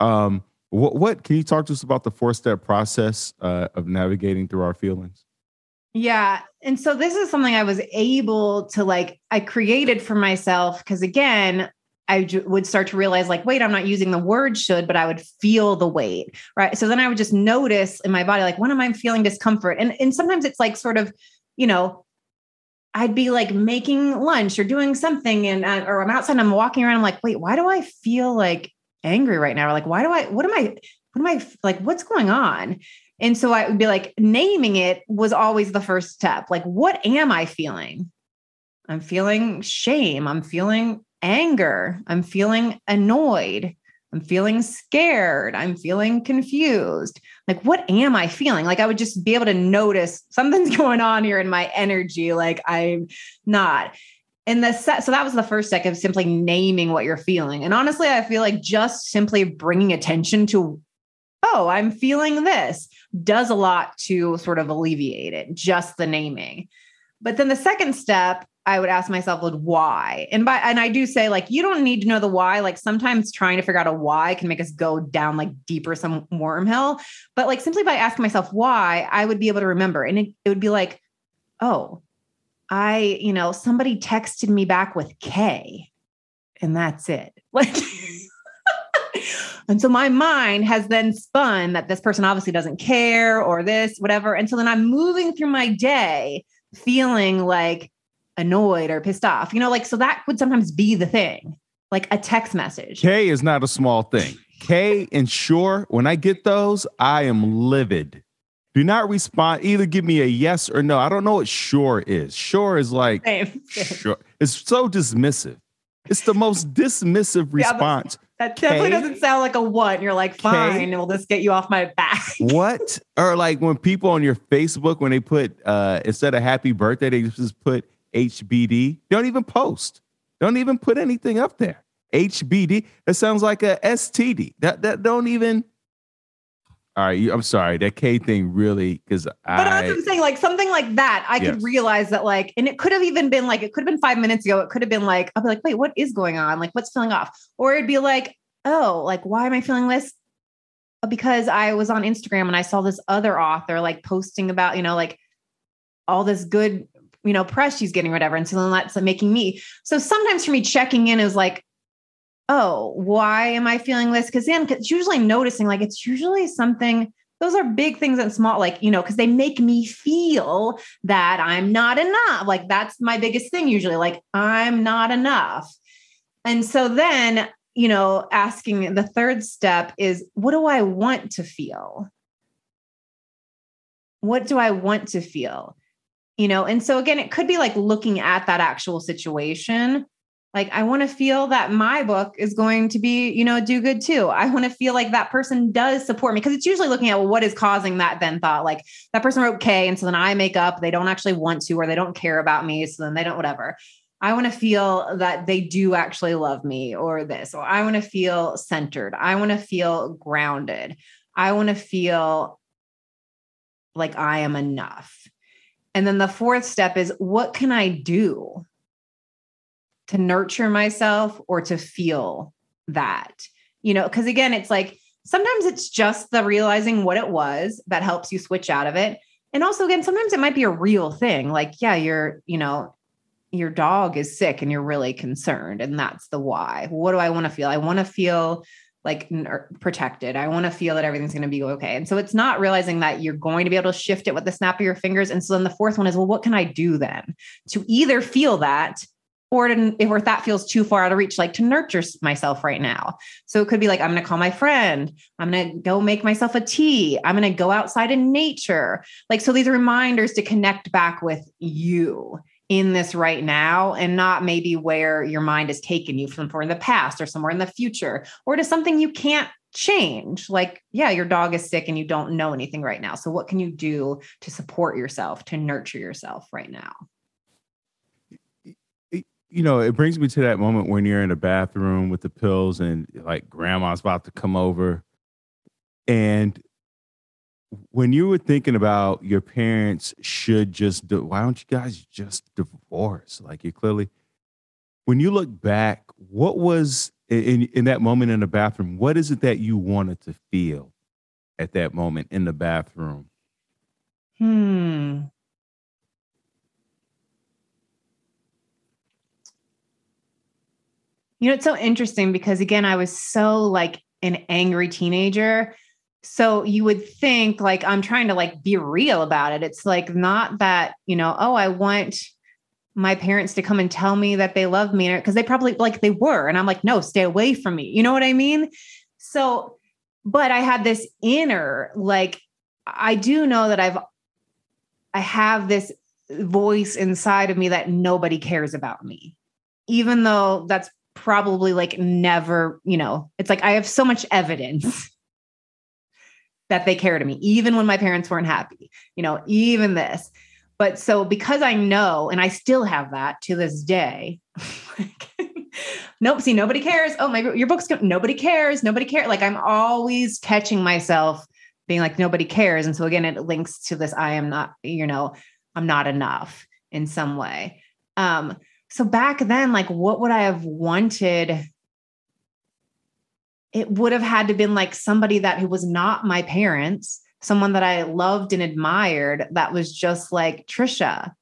Um, what, what can you talk to us about the four step process uh, of navigating through our feelings? Yeah. And so this is something I was able to like, I created for myself because again, I would start to realize, like, wait, I'm not using the word should, but I would feel the weight. Right. So then I would just notice in my body, like, when am I feeling discomfort? And, and sometimes it's like sort of, you know, I'd be like making lunch or doing something and, uh, or I'm outside and I'm walking around. I'm like, wait, why do I feel like angry right now? Or like, why do I, what am I, what am I like, what's going on? And so I would be like, naming it was always the first step. Like, what am I feeling? I'm feeling shame. I'm feeling anger. I'm feeling annoyed. I'm feeling scared. I'm feeling confused. Like, what am I feeling? Like, I would just be able to notice something's [LAUGHS] going on here in my energy. Like, I'm not and the set so that was the first step of simply naming what you're feeling and honestly i feel like just simply bringing attention to oh i'm feeling this does a lot to sort of alleviate it just the naming but then the second step i would ask myself was why and by and i do say like you don't need to know the why like sometimes trying to figure out a why can make us go down like deeper some wormhole but like simply by asking myself why i would be able to remember and it, it would be like oh I, you know, somebody texted me back with K and that's it. [LAUGHS] Like, and so my mind has then spun that this person obviously doesn't care or this, whatever. And so then I'm moving through my day feeling like annoyed or pissed off, you know, like, so that would sometimes be the thing, like a text message. K is not a small thing. K and sure, when I get those, I am livid. Do not respond. Either give me a yes or no. I don't know what sure is. Sure is like Same. sure. It's so dismissive. It's the most dismissive response. Yeah, that definitely K, doesn't sound like a what. You're like, fine, K, we'll just get you off my back. [LAUGHS] what? Or like when people on your Facebook, when they put uh instead of happy birthday, they just put HBD. Don't even post. Don't even put anything up there. HBD. That sounds like a STD. That that don't even all right, I'm sorry. That K thing really because I. But I'm saying, like something like that, I yes. could realize that, like, and it could have even been like it could have been five minutes ago. It could have been like I'll be like, wait, what is going on? Like, what's feeling off? Or it'd be like, oh, like why am I feeling this? Uh, because I was on Instagram and I saw this other author like posting about, you know, like all this good, you know, press she's getting, whatever. And so then that's making me. So sometimes for me, checking in is like, oh, why am I feeling this? Because then it's usually noticing, like, it's usually something, those are big things and small, like, you know, because they make me feel that I'm not enough. Like, that's my biggest thing usually, like, I'm not enough. And so then, you know, asking the third step is, what do I want to feel? what do I want to feel? You know, and so again, it could be like looking at that actual situation. Like, I want to feel that my book is going to be, you know, do good too. I want to feel like that person does support me because it's usually looking at well, what is causing that then thought. Like, that person wrote K. And so then I make up, they don't actually want to, or they don't care about me. So then they don't, whatever. I want to feel that they do actually love me or this, or I want to feel centered. I want to feel grounded. I want to feel like I am enough. And then the fourth step is what can I do to nurture myself or to feel that? You know, because again, it's like sometimes it's just the realizing what it was that helps you switch out of it. And also, again, sometimes it might be a real thing. Like, yeah, you're, you know, your dog is sick and you're really concerned. And that's the why. What do I want to feel? I want to feel like er, protected. I want to feel that everything's going to be okay. And so it's not realizing that you're going to be able to shift it with the snap of your fingers. And so then the fourth one is, well, what can I do then to either feel that or to, if, if that feels too far out of reach, like to nurture myself right now. So it could be like, I'm going to call my friend. I'm going to go make myself a tea. I'm going to go outside in nature. Like, so these reminders to connect back with you in this right now and not maybe where your mind has taken you from for in the past or somewhere in the future or to something you can't change. Like yeah your dog is sick and you don't know anything right now. So what can you do to support yourself to nurture yourself right now? You know it brings me to that moment when you're in a bathroom with the pills and like grandma's about to come over and when you were thinking about your parents should just do, why don't you guys just divorce? Like you clearly, when you look back, what was in in that moment in the bathroom? What is it that you wanted to feel at that moment in the bathroom? Hmm. You know, it's so interesting because again, I was so like an angry teenager so you would think like i'm trying to like be real about it. It's like not that you know oh i want my parents to come and tell me that they love me because they probably like they were and i'm like no stay away from me. You know what i mean? So but i had this inner like i do know that i've i have this voice inside of me that nobody cares about me even though that's probably like never you know it's like i have so much evidence that they care to me, even when my parents weren't happy, you know, even this. But so because I know, and I still have that to this day, [LAUGHS] nope, see, nobody cares. Oh, my, your book's, nobody cares. Nobody cares. Like I'm always catching myself being like, nobody cares. And so again, it links to this, I am not, you know, I'm not enough in some way. Um, so back then, like, what would I have wanted it would have had to been like somebody that who was not my parents, someone that I loved and admired that was just like Tricia.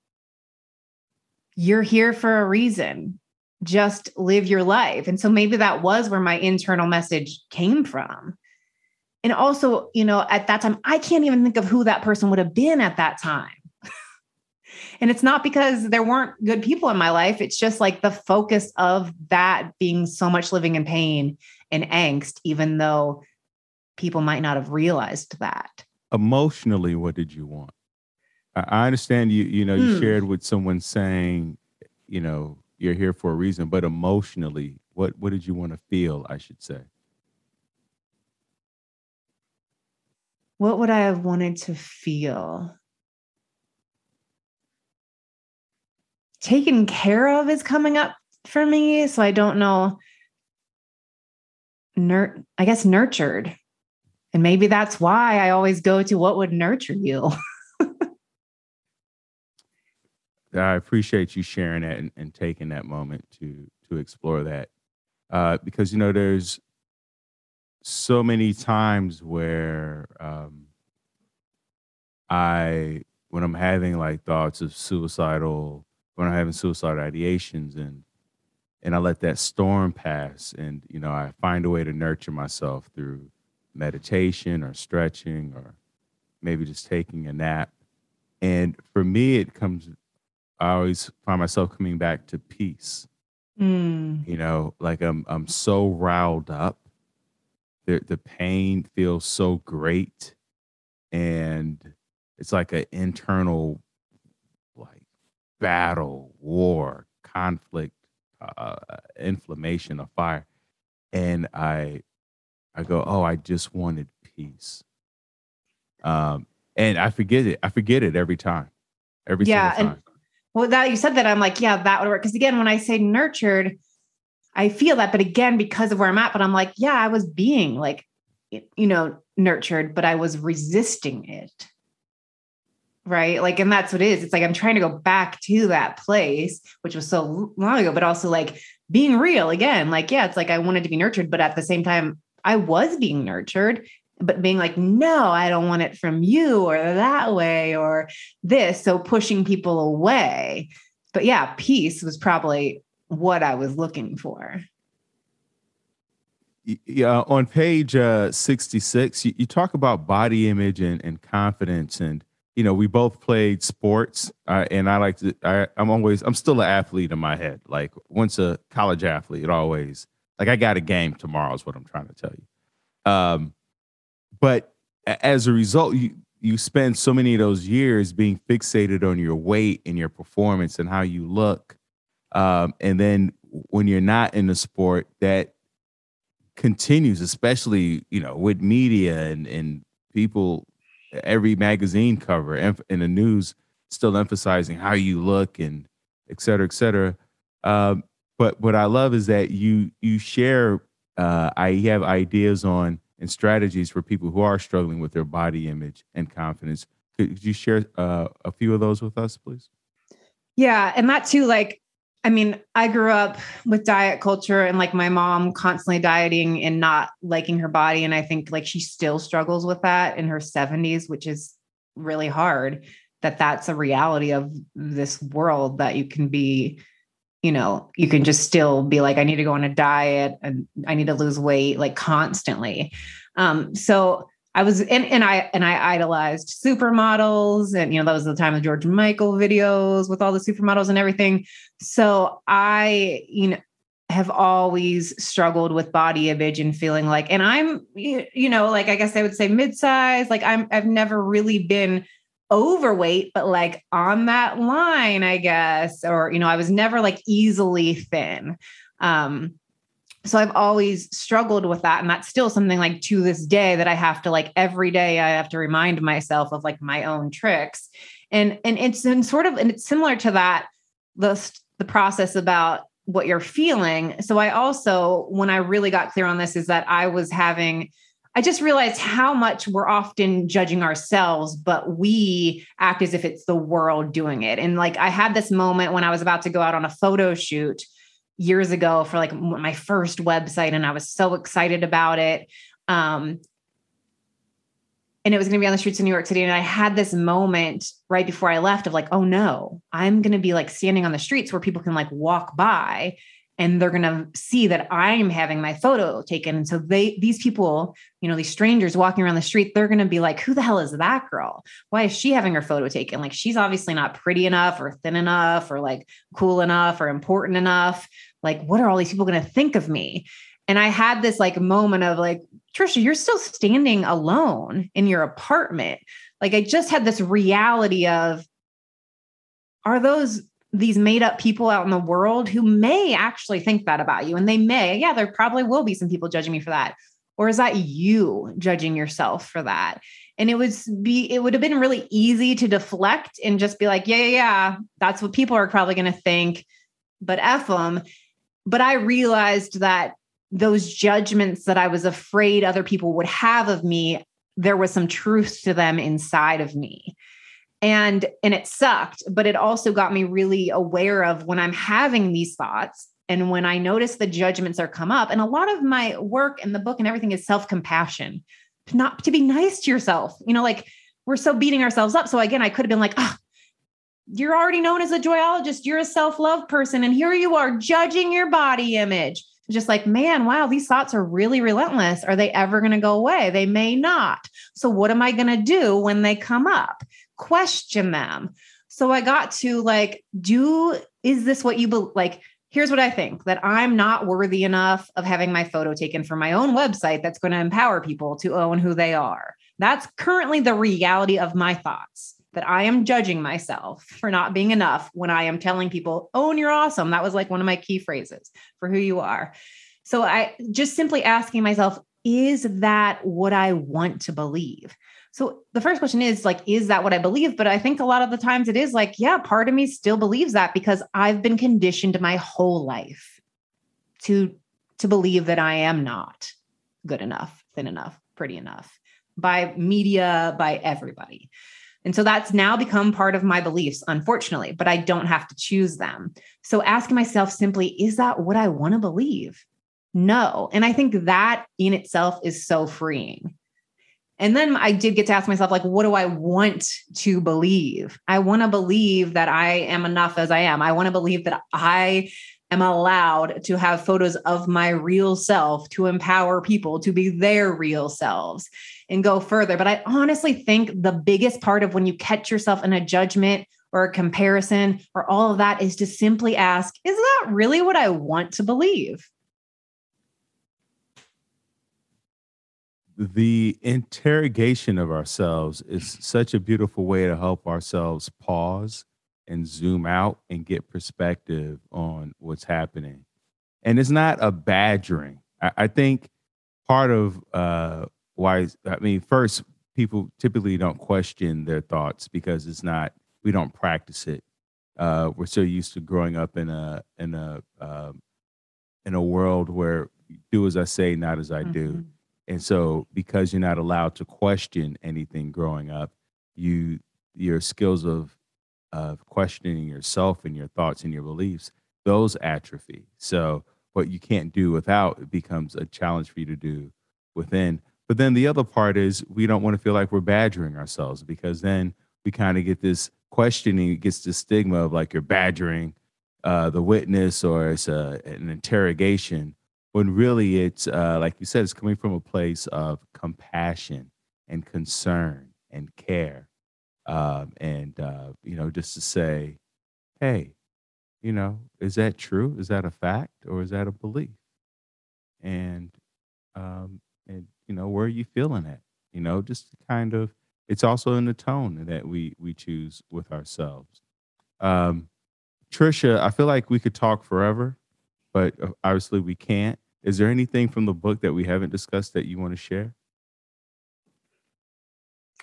You're here for a reason. Just live your life. And so maybe that was where my internal message came from. And also, you know, at that time, I can't even think of who that person would have been at that time. [LAUGHS] and it's not because there weren't good people in my life. It's just like the focus of that being so much living in pain and angst, even though people might not have realized that. Emotionally, what did you want? I understand you, you know, you hmm. shared with someone saying, you know, you're here for a reason, but emotionally, what what did you want to feel, I should say? What would I have wanted to feel? Taken care of is coming up for me. So I don't know nur- I guess nurtured. And maybe that's why I always go to what would nurture you. [LAUGHS] I appreciate you sharing that and, and, taking that moment to to explore that, uh, because you know there's so many times where um, I, when I'm having like thoughts of suicidal, when I'm having suicidal ideations, and and I let that storm pass. And, you know, I find a way to nurture myself through meditation or stretching or maybe just taking a nap. And for me, it comes, I always find myself coming back to peace. Mm. You know, like I'm, I'm so riled up. The, the pain feels so great. And it's like an internal like battle, war, conflict, uh, inflammation, a fire. And I, I go, oh, I just wanted peace. Um, and I forget it. I forget it every time. Every yeah, single time. Well, that you said that, I'm like, yeah, that would work. Because again, when I say nurtured, I feel that, but again, because of where I'm at, but I'm like, yeah, I was being like, you know, nurtured, but I was resisting it. Right. Like, and that's what it is. It's like I'm trying to go back to that place, which was so long ago, but also like being real again. Like, yeah, it's like I wanted to be nurtured, but at the same time, I was being nurtured, but being like, no, I don't want it from you or that way or this. So pushing people away. But yeah, peace was probably what I was looking for. Yeah, on page uh, 66, you, you, talk about body image and, and confidence. And, you know, we both played sports. Uh, and I like to, I, I'm always, I'm still an athlete in my head. Like, once a college athlete, it always, like, I got a game tomorrow, is what I'm trying to tell you. Um, but as a result, you, you spend so many of those years being fixated on your weight and your performance and how you look um, and then when you're not in the sport, that continues, especially you know with media and and people, every magazine cover and in the news still emphasizing how you look and et cetera, et cetera. Um, but what I love is that you you share. Uh, I have ideas on and strategies for people who are struggling with their body image and confidence. Could you share uh, a few of those with us, please? Yeah, and that too, like I mean, I grew up with diet culture and like my mom constantly dieting and not liking her body. And I think like she still struggles with that in her 70s, which is really hard that that's a reality of this world that you can be, you know, you can just still be like, I need to go on a diet and I need to lose weight like constantly. Um, so I was and, and I and I idolized supermodels and you know that was the time of George Michael videos with all the supermodels and everything. So I you know have always struggled with body image and feeling like and I'm you know like I guess I would say mid-size like I'm I've never really been overweight but like on that line I guess or you know I was never like easily thin. Um so I've always struggled with that. And that's still something like to this day that I have to like every day I have to remind myself of like my own tricks. And and it's in sort of and it's similar to that, the the process about what you're feeling. So I also, when I really got clear on this, is that I was having I just realized how much we're often judging ourselves, but we act as if it's the world doing it. And like I had this moment when I was about to go out on a photo shoot years ago for like my first website and I was so excited about it. Um, and it was going to be on the streets of New York City. And I had this moment right before I left of like, oh no, I'm going to be like standing on the streets where people can like walk by and they're going to see that I'm having my photo taken. And so they, these people, you know, these strangers walking around the street, they're going to be like, who the hell is that girl? Why is she having her photo taken? Like, she's obviously not pretty enough or thin enough or like cool enough or important enough. Like, what are all these people going to think of me? And I had this like moment of like, Tricia, you're still standing alone in your apartment. Like, I just had this reality of, are those these made up people out in the world who may actually think that about you. And they may, yeah, there probably will be some people judging me for that. Or is that you judging yourself for that? And it was be it would have been really easy to deflect and just be like, yeah, yeah, yeah, that's what people are probably going to think, but F them. But I realized that those judgments that I was afraid other people would have of me, there was some truth to them inside of me. And and it sucked but it also got me really aware of when i'm having these thoughts and when i notice the judgments are come up. And a lot of my work and the book and everything is self-compassion not to be nice to yourself. You know like we're so beating ourselves up. So again i could have been like oh you're already known as a joyologist you're a self-love person and here you are judging your body image just like, man, wow, these thoughts are really relentless. Are they ever going to go away? They may not. So, what am I going to do when they come up? Question them. So, I got to like, do, is this what you be- like? Here's what I think that I'm not worthy enough of having my photo taken for my own website that's going to empower people to own who they are. That's currently the reality of my thoughts that I am judging myself for not being enough when I am telling people, oh, and you're awesome. That was like one of my key phrases for who you are. So I just simply asking myself, is that what I want to believe? So the first question is like, is that what I believe? But I think a lot of the times it is like, yeah, part of me still believes that because I've been conditioned my whole life to to believe that I am not good enough, thin enough, pretty enough by media, by everybody. And so that's now become part of my beliefs, unfortunately, but I don't have to choose them. So asking myself simply, is that what I want to believe? No. And I think that in itself is so freeing. And then I did get to ask myself, like, what do I want to believe? I want to believe that I am enough as I am. I want to believe that I am allowed to have photos of my real self to empower people to be their real selves and go further. But I honestly think the biggest part of when you catch yourself in a judgment or a comparison or all of that is to simply ask, is that really what I want to believe? the interrogation of ourselves is such a beautiful way to help ourselves pause and zoom out and get perspective on what's happening. And it's not a badgering. I, I think part of uh, why, I mean, first, people typically don't question their thoughts because it's not, we don't practice it. Uh, we're so used to growing up in a, in a, uh, in a world where do as I say, not as I mm-hmm. do and so because you're not allowed to question anything growing up, you your skills of of questioning yourself and your thoughts and your beliefs, those atrophy. So what you can't do without it becomes a challenge for you to do within. But then the other part is we don't want to feel like we're badgering ourselves because then we kind of get this questioning, it gets the stigma of like you're badgering uh, the witness or it's a, an interrogation when really it's uh, like you said, it's coming from a place of compassion and concern and care, um, and uh, you know, just to say, hey, you know, is that true? Is that a fact or is that a belief? And um, and you know, where are you feeling at? You know, just kind of. It's also in the tone that we we choose with ourselves. Um, Tricia, I feel like we could talk forever, but uh, obviously we can't. Is there anything from the book that we haven't discussed that you want to share?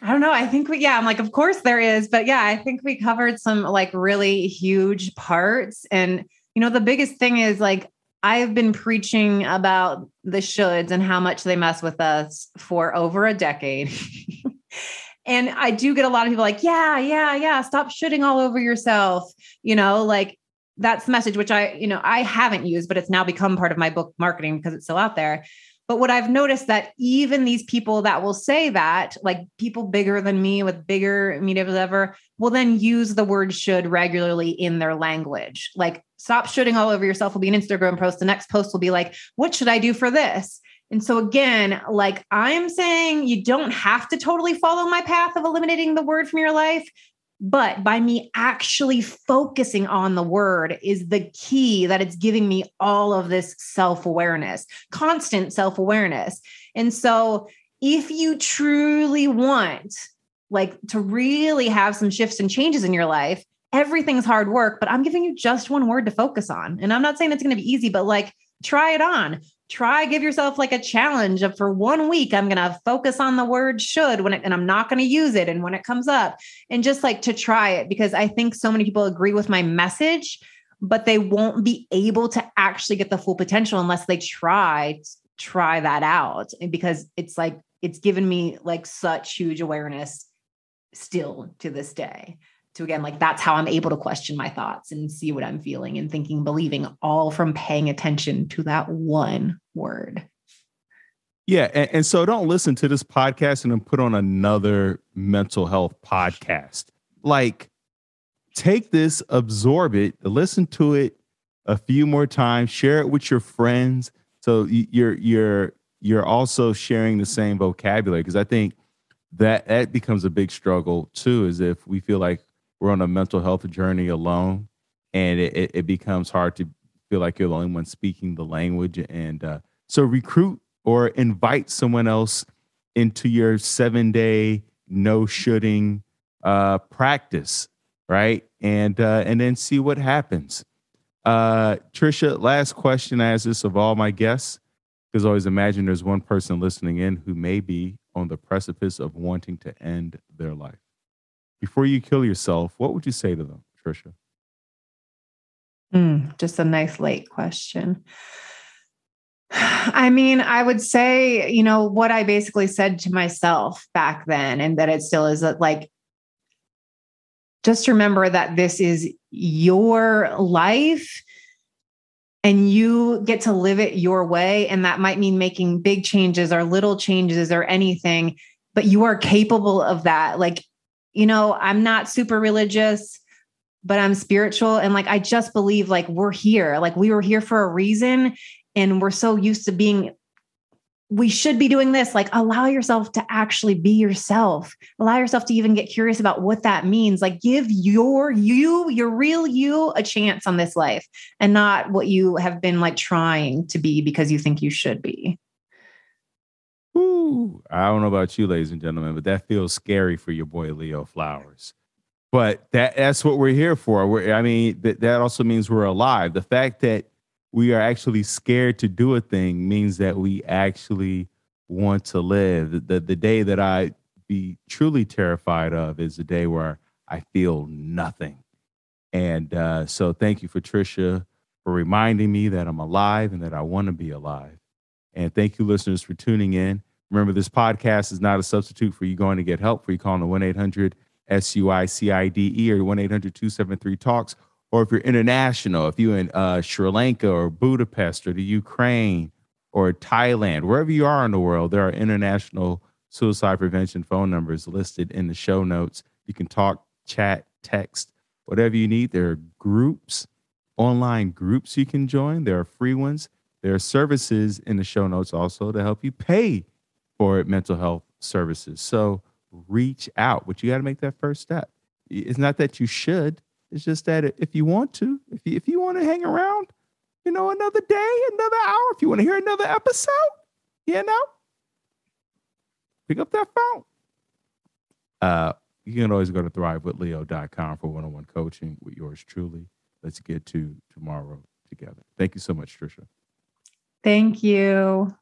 I don't know. I think we, yeah, I'm like, of course there is. But yeah, I think we covered some like really huge parts. And, you know, the biggest thing is like, I've been preaching about the shoulds and how much they mess with us for over a decade. [LAUGHS] and I do get a lot of people like, yeah, yeah, yeah, stop shoulding all over yourself. You know, like that's the message which i you know i haven't used but it's now become part of my book marketing because it's still out there but what i've noticed that even these people that will say that like people bigger than me with bigger media whatever will then use the word should regularly in their language. Like stop shoulding all over yourself. Will be an instagram post. The next post will be like what should i do for this? And so again, like I'm saying, you don't have to totally follow my path of eliminating the word from your life. But by me actually focusing on the word is the key that it's giving me all of this self awareness, constant self awareness. And so, if you truly want, like, to really have some shifts and changes in your life, everything's hard work, but I'm giving you just one word to focus on. And I'm not saying it's going to be easy, but like, try it on try give yourself like a challenge of for one week i'm going to focus on the word should when it, and i'm not going to use it and when it comes up and just like to try it because i think so many people agree with my message but they won't be able to actually get the full potential unless they try try that out because it's like it's given me like such huge awareness still to this day to again like that's how i'm able to question my thoughts and see what i'm feeling and thinking believing all from paying attention to that one word. Yeah and, and so don't listen to this podcast and then put on another mental health podcast. Like take this absorb it listen to it a few more times share it with your friends. So you're you're you're also sharing the same vocabulary because i think that that becomes a big struggle too is if we feel like we're on a mental health journey alone, and it, it, becomes hard to feel like you're the only one speaking the language. And uh, so recruit or invite someone else into your seven day no shoulding uh, practice, right? And uh, and then see what happens. Uh, Tricia, last question I ask this of all my guests, because always imagine there's one person listening in who may be on the precipice of wanting to end their life. Before you kill yourself, what would you say to them, Tricia? Mm, just a nice late question. I mean, I would say, you know, what I basically said to myself back then, and that it still is that, like, just remember that this is your life and you get to live it your way. And that might mean making big changes or little changes or anything, but you are capable of that. Like, you know, I'm not super religious but I'm spiritual. And like I just believe like we're here. Like we were here for a reason and we're so used to being we should be doing this. Like allow yourself to actually be yourself. Allow yourself to even get curious about what that means. Like give your you your real you a chance on this life and not what you have been like trying to be because you think you should be Ooh, I don't know about you, ladies and gentlemen, but that feels scary for your boy Leo Flowers. But that that's what we're here for. We're, I mean, that, that also means we're alive. The fact that we are actually scared to do a thing means that we actually want to live. The, the, the day that I be truly terrified of is the day where I feel nothing. And uh, so thank you for for reminding me that I'm alive and that I want to be alive. And thank you, listeners, for tuning in. Remember, this podcast is not a substitute for you going to get help, for you calling the 1 800 SUICIDE or 1 800 273 TALKS or if you're international, if you're in uh, Sri Lanka or Budapest or the Ukraine or Thailand, wherever you are in the world, there are international suicide prevention phone numbers listed in the show notes. You can talk, chat, text, whatever you need. There are groups, online groups you can join. There are free ones. There are services in the show notes also to help you pay for mental health services. So reach out, but you got to make that first step. It's not that you should, it's just that if you want to, if you, if you want to hang around, you know, another day, another hour, if you want to hear another episode, you know, pick up that phone. Uh, you can always go to thrivewithleo.com for one-on-one coaching with yours truly. Let's get to tomorrow together. Thank you so much, Tricia. Thank you.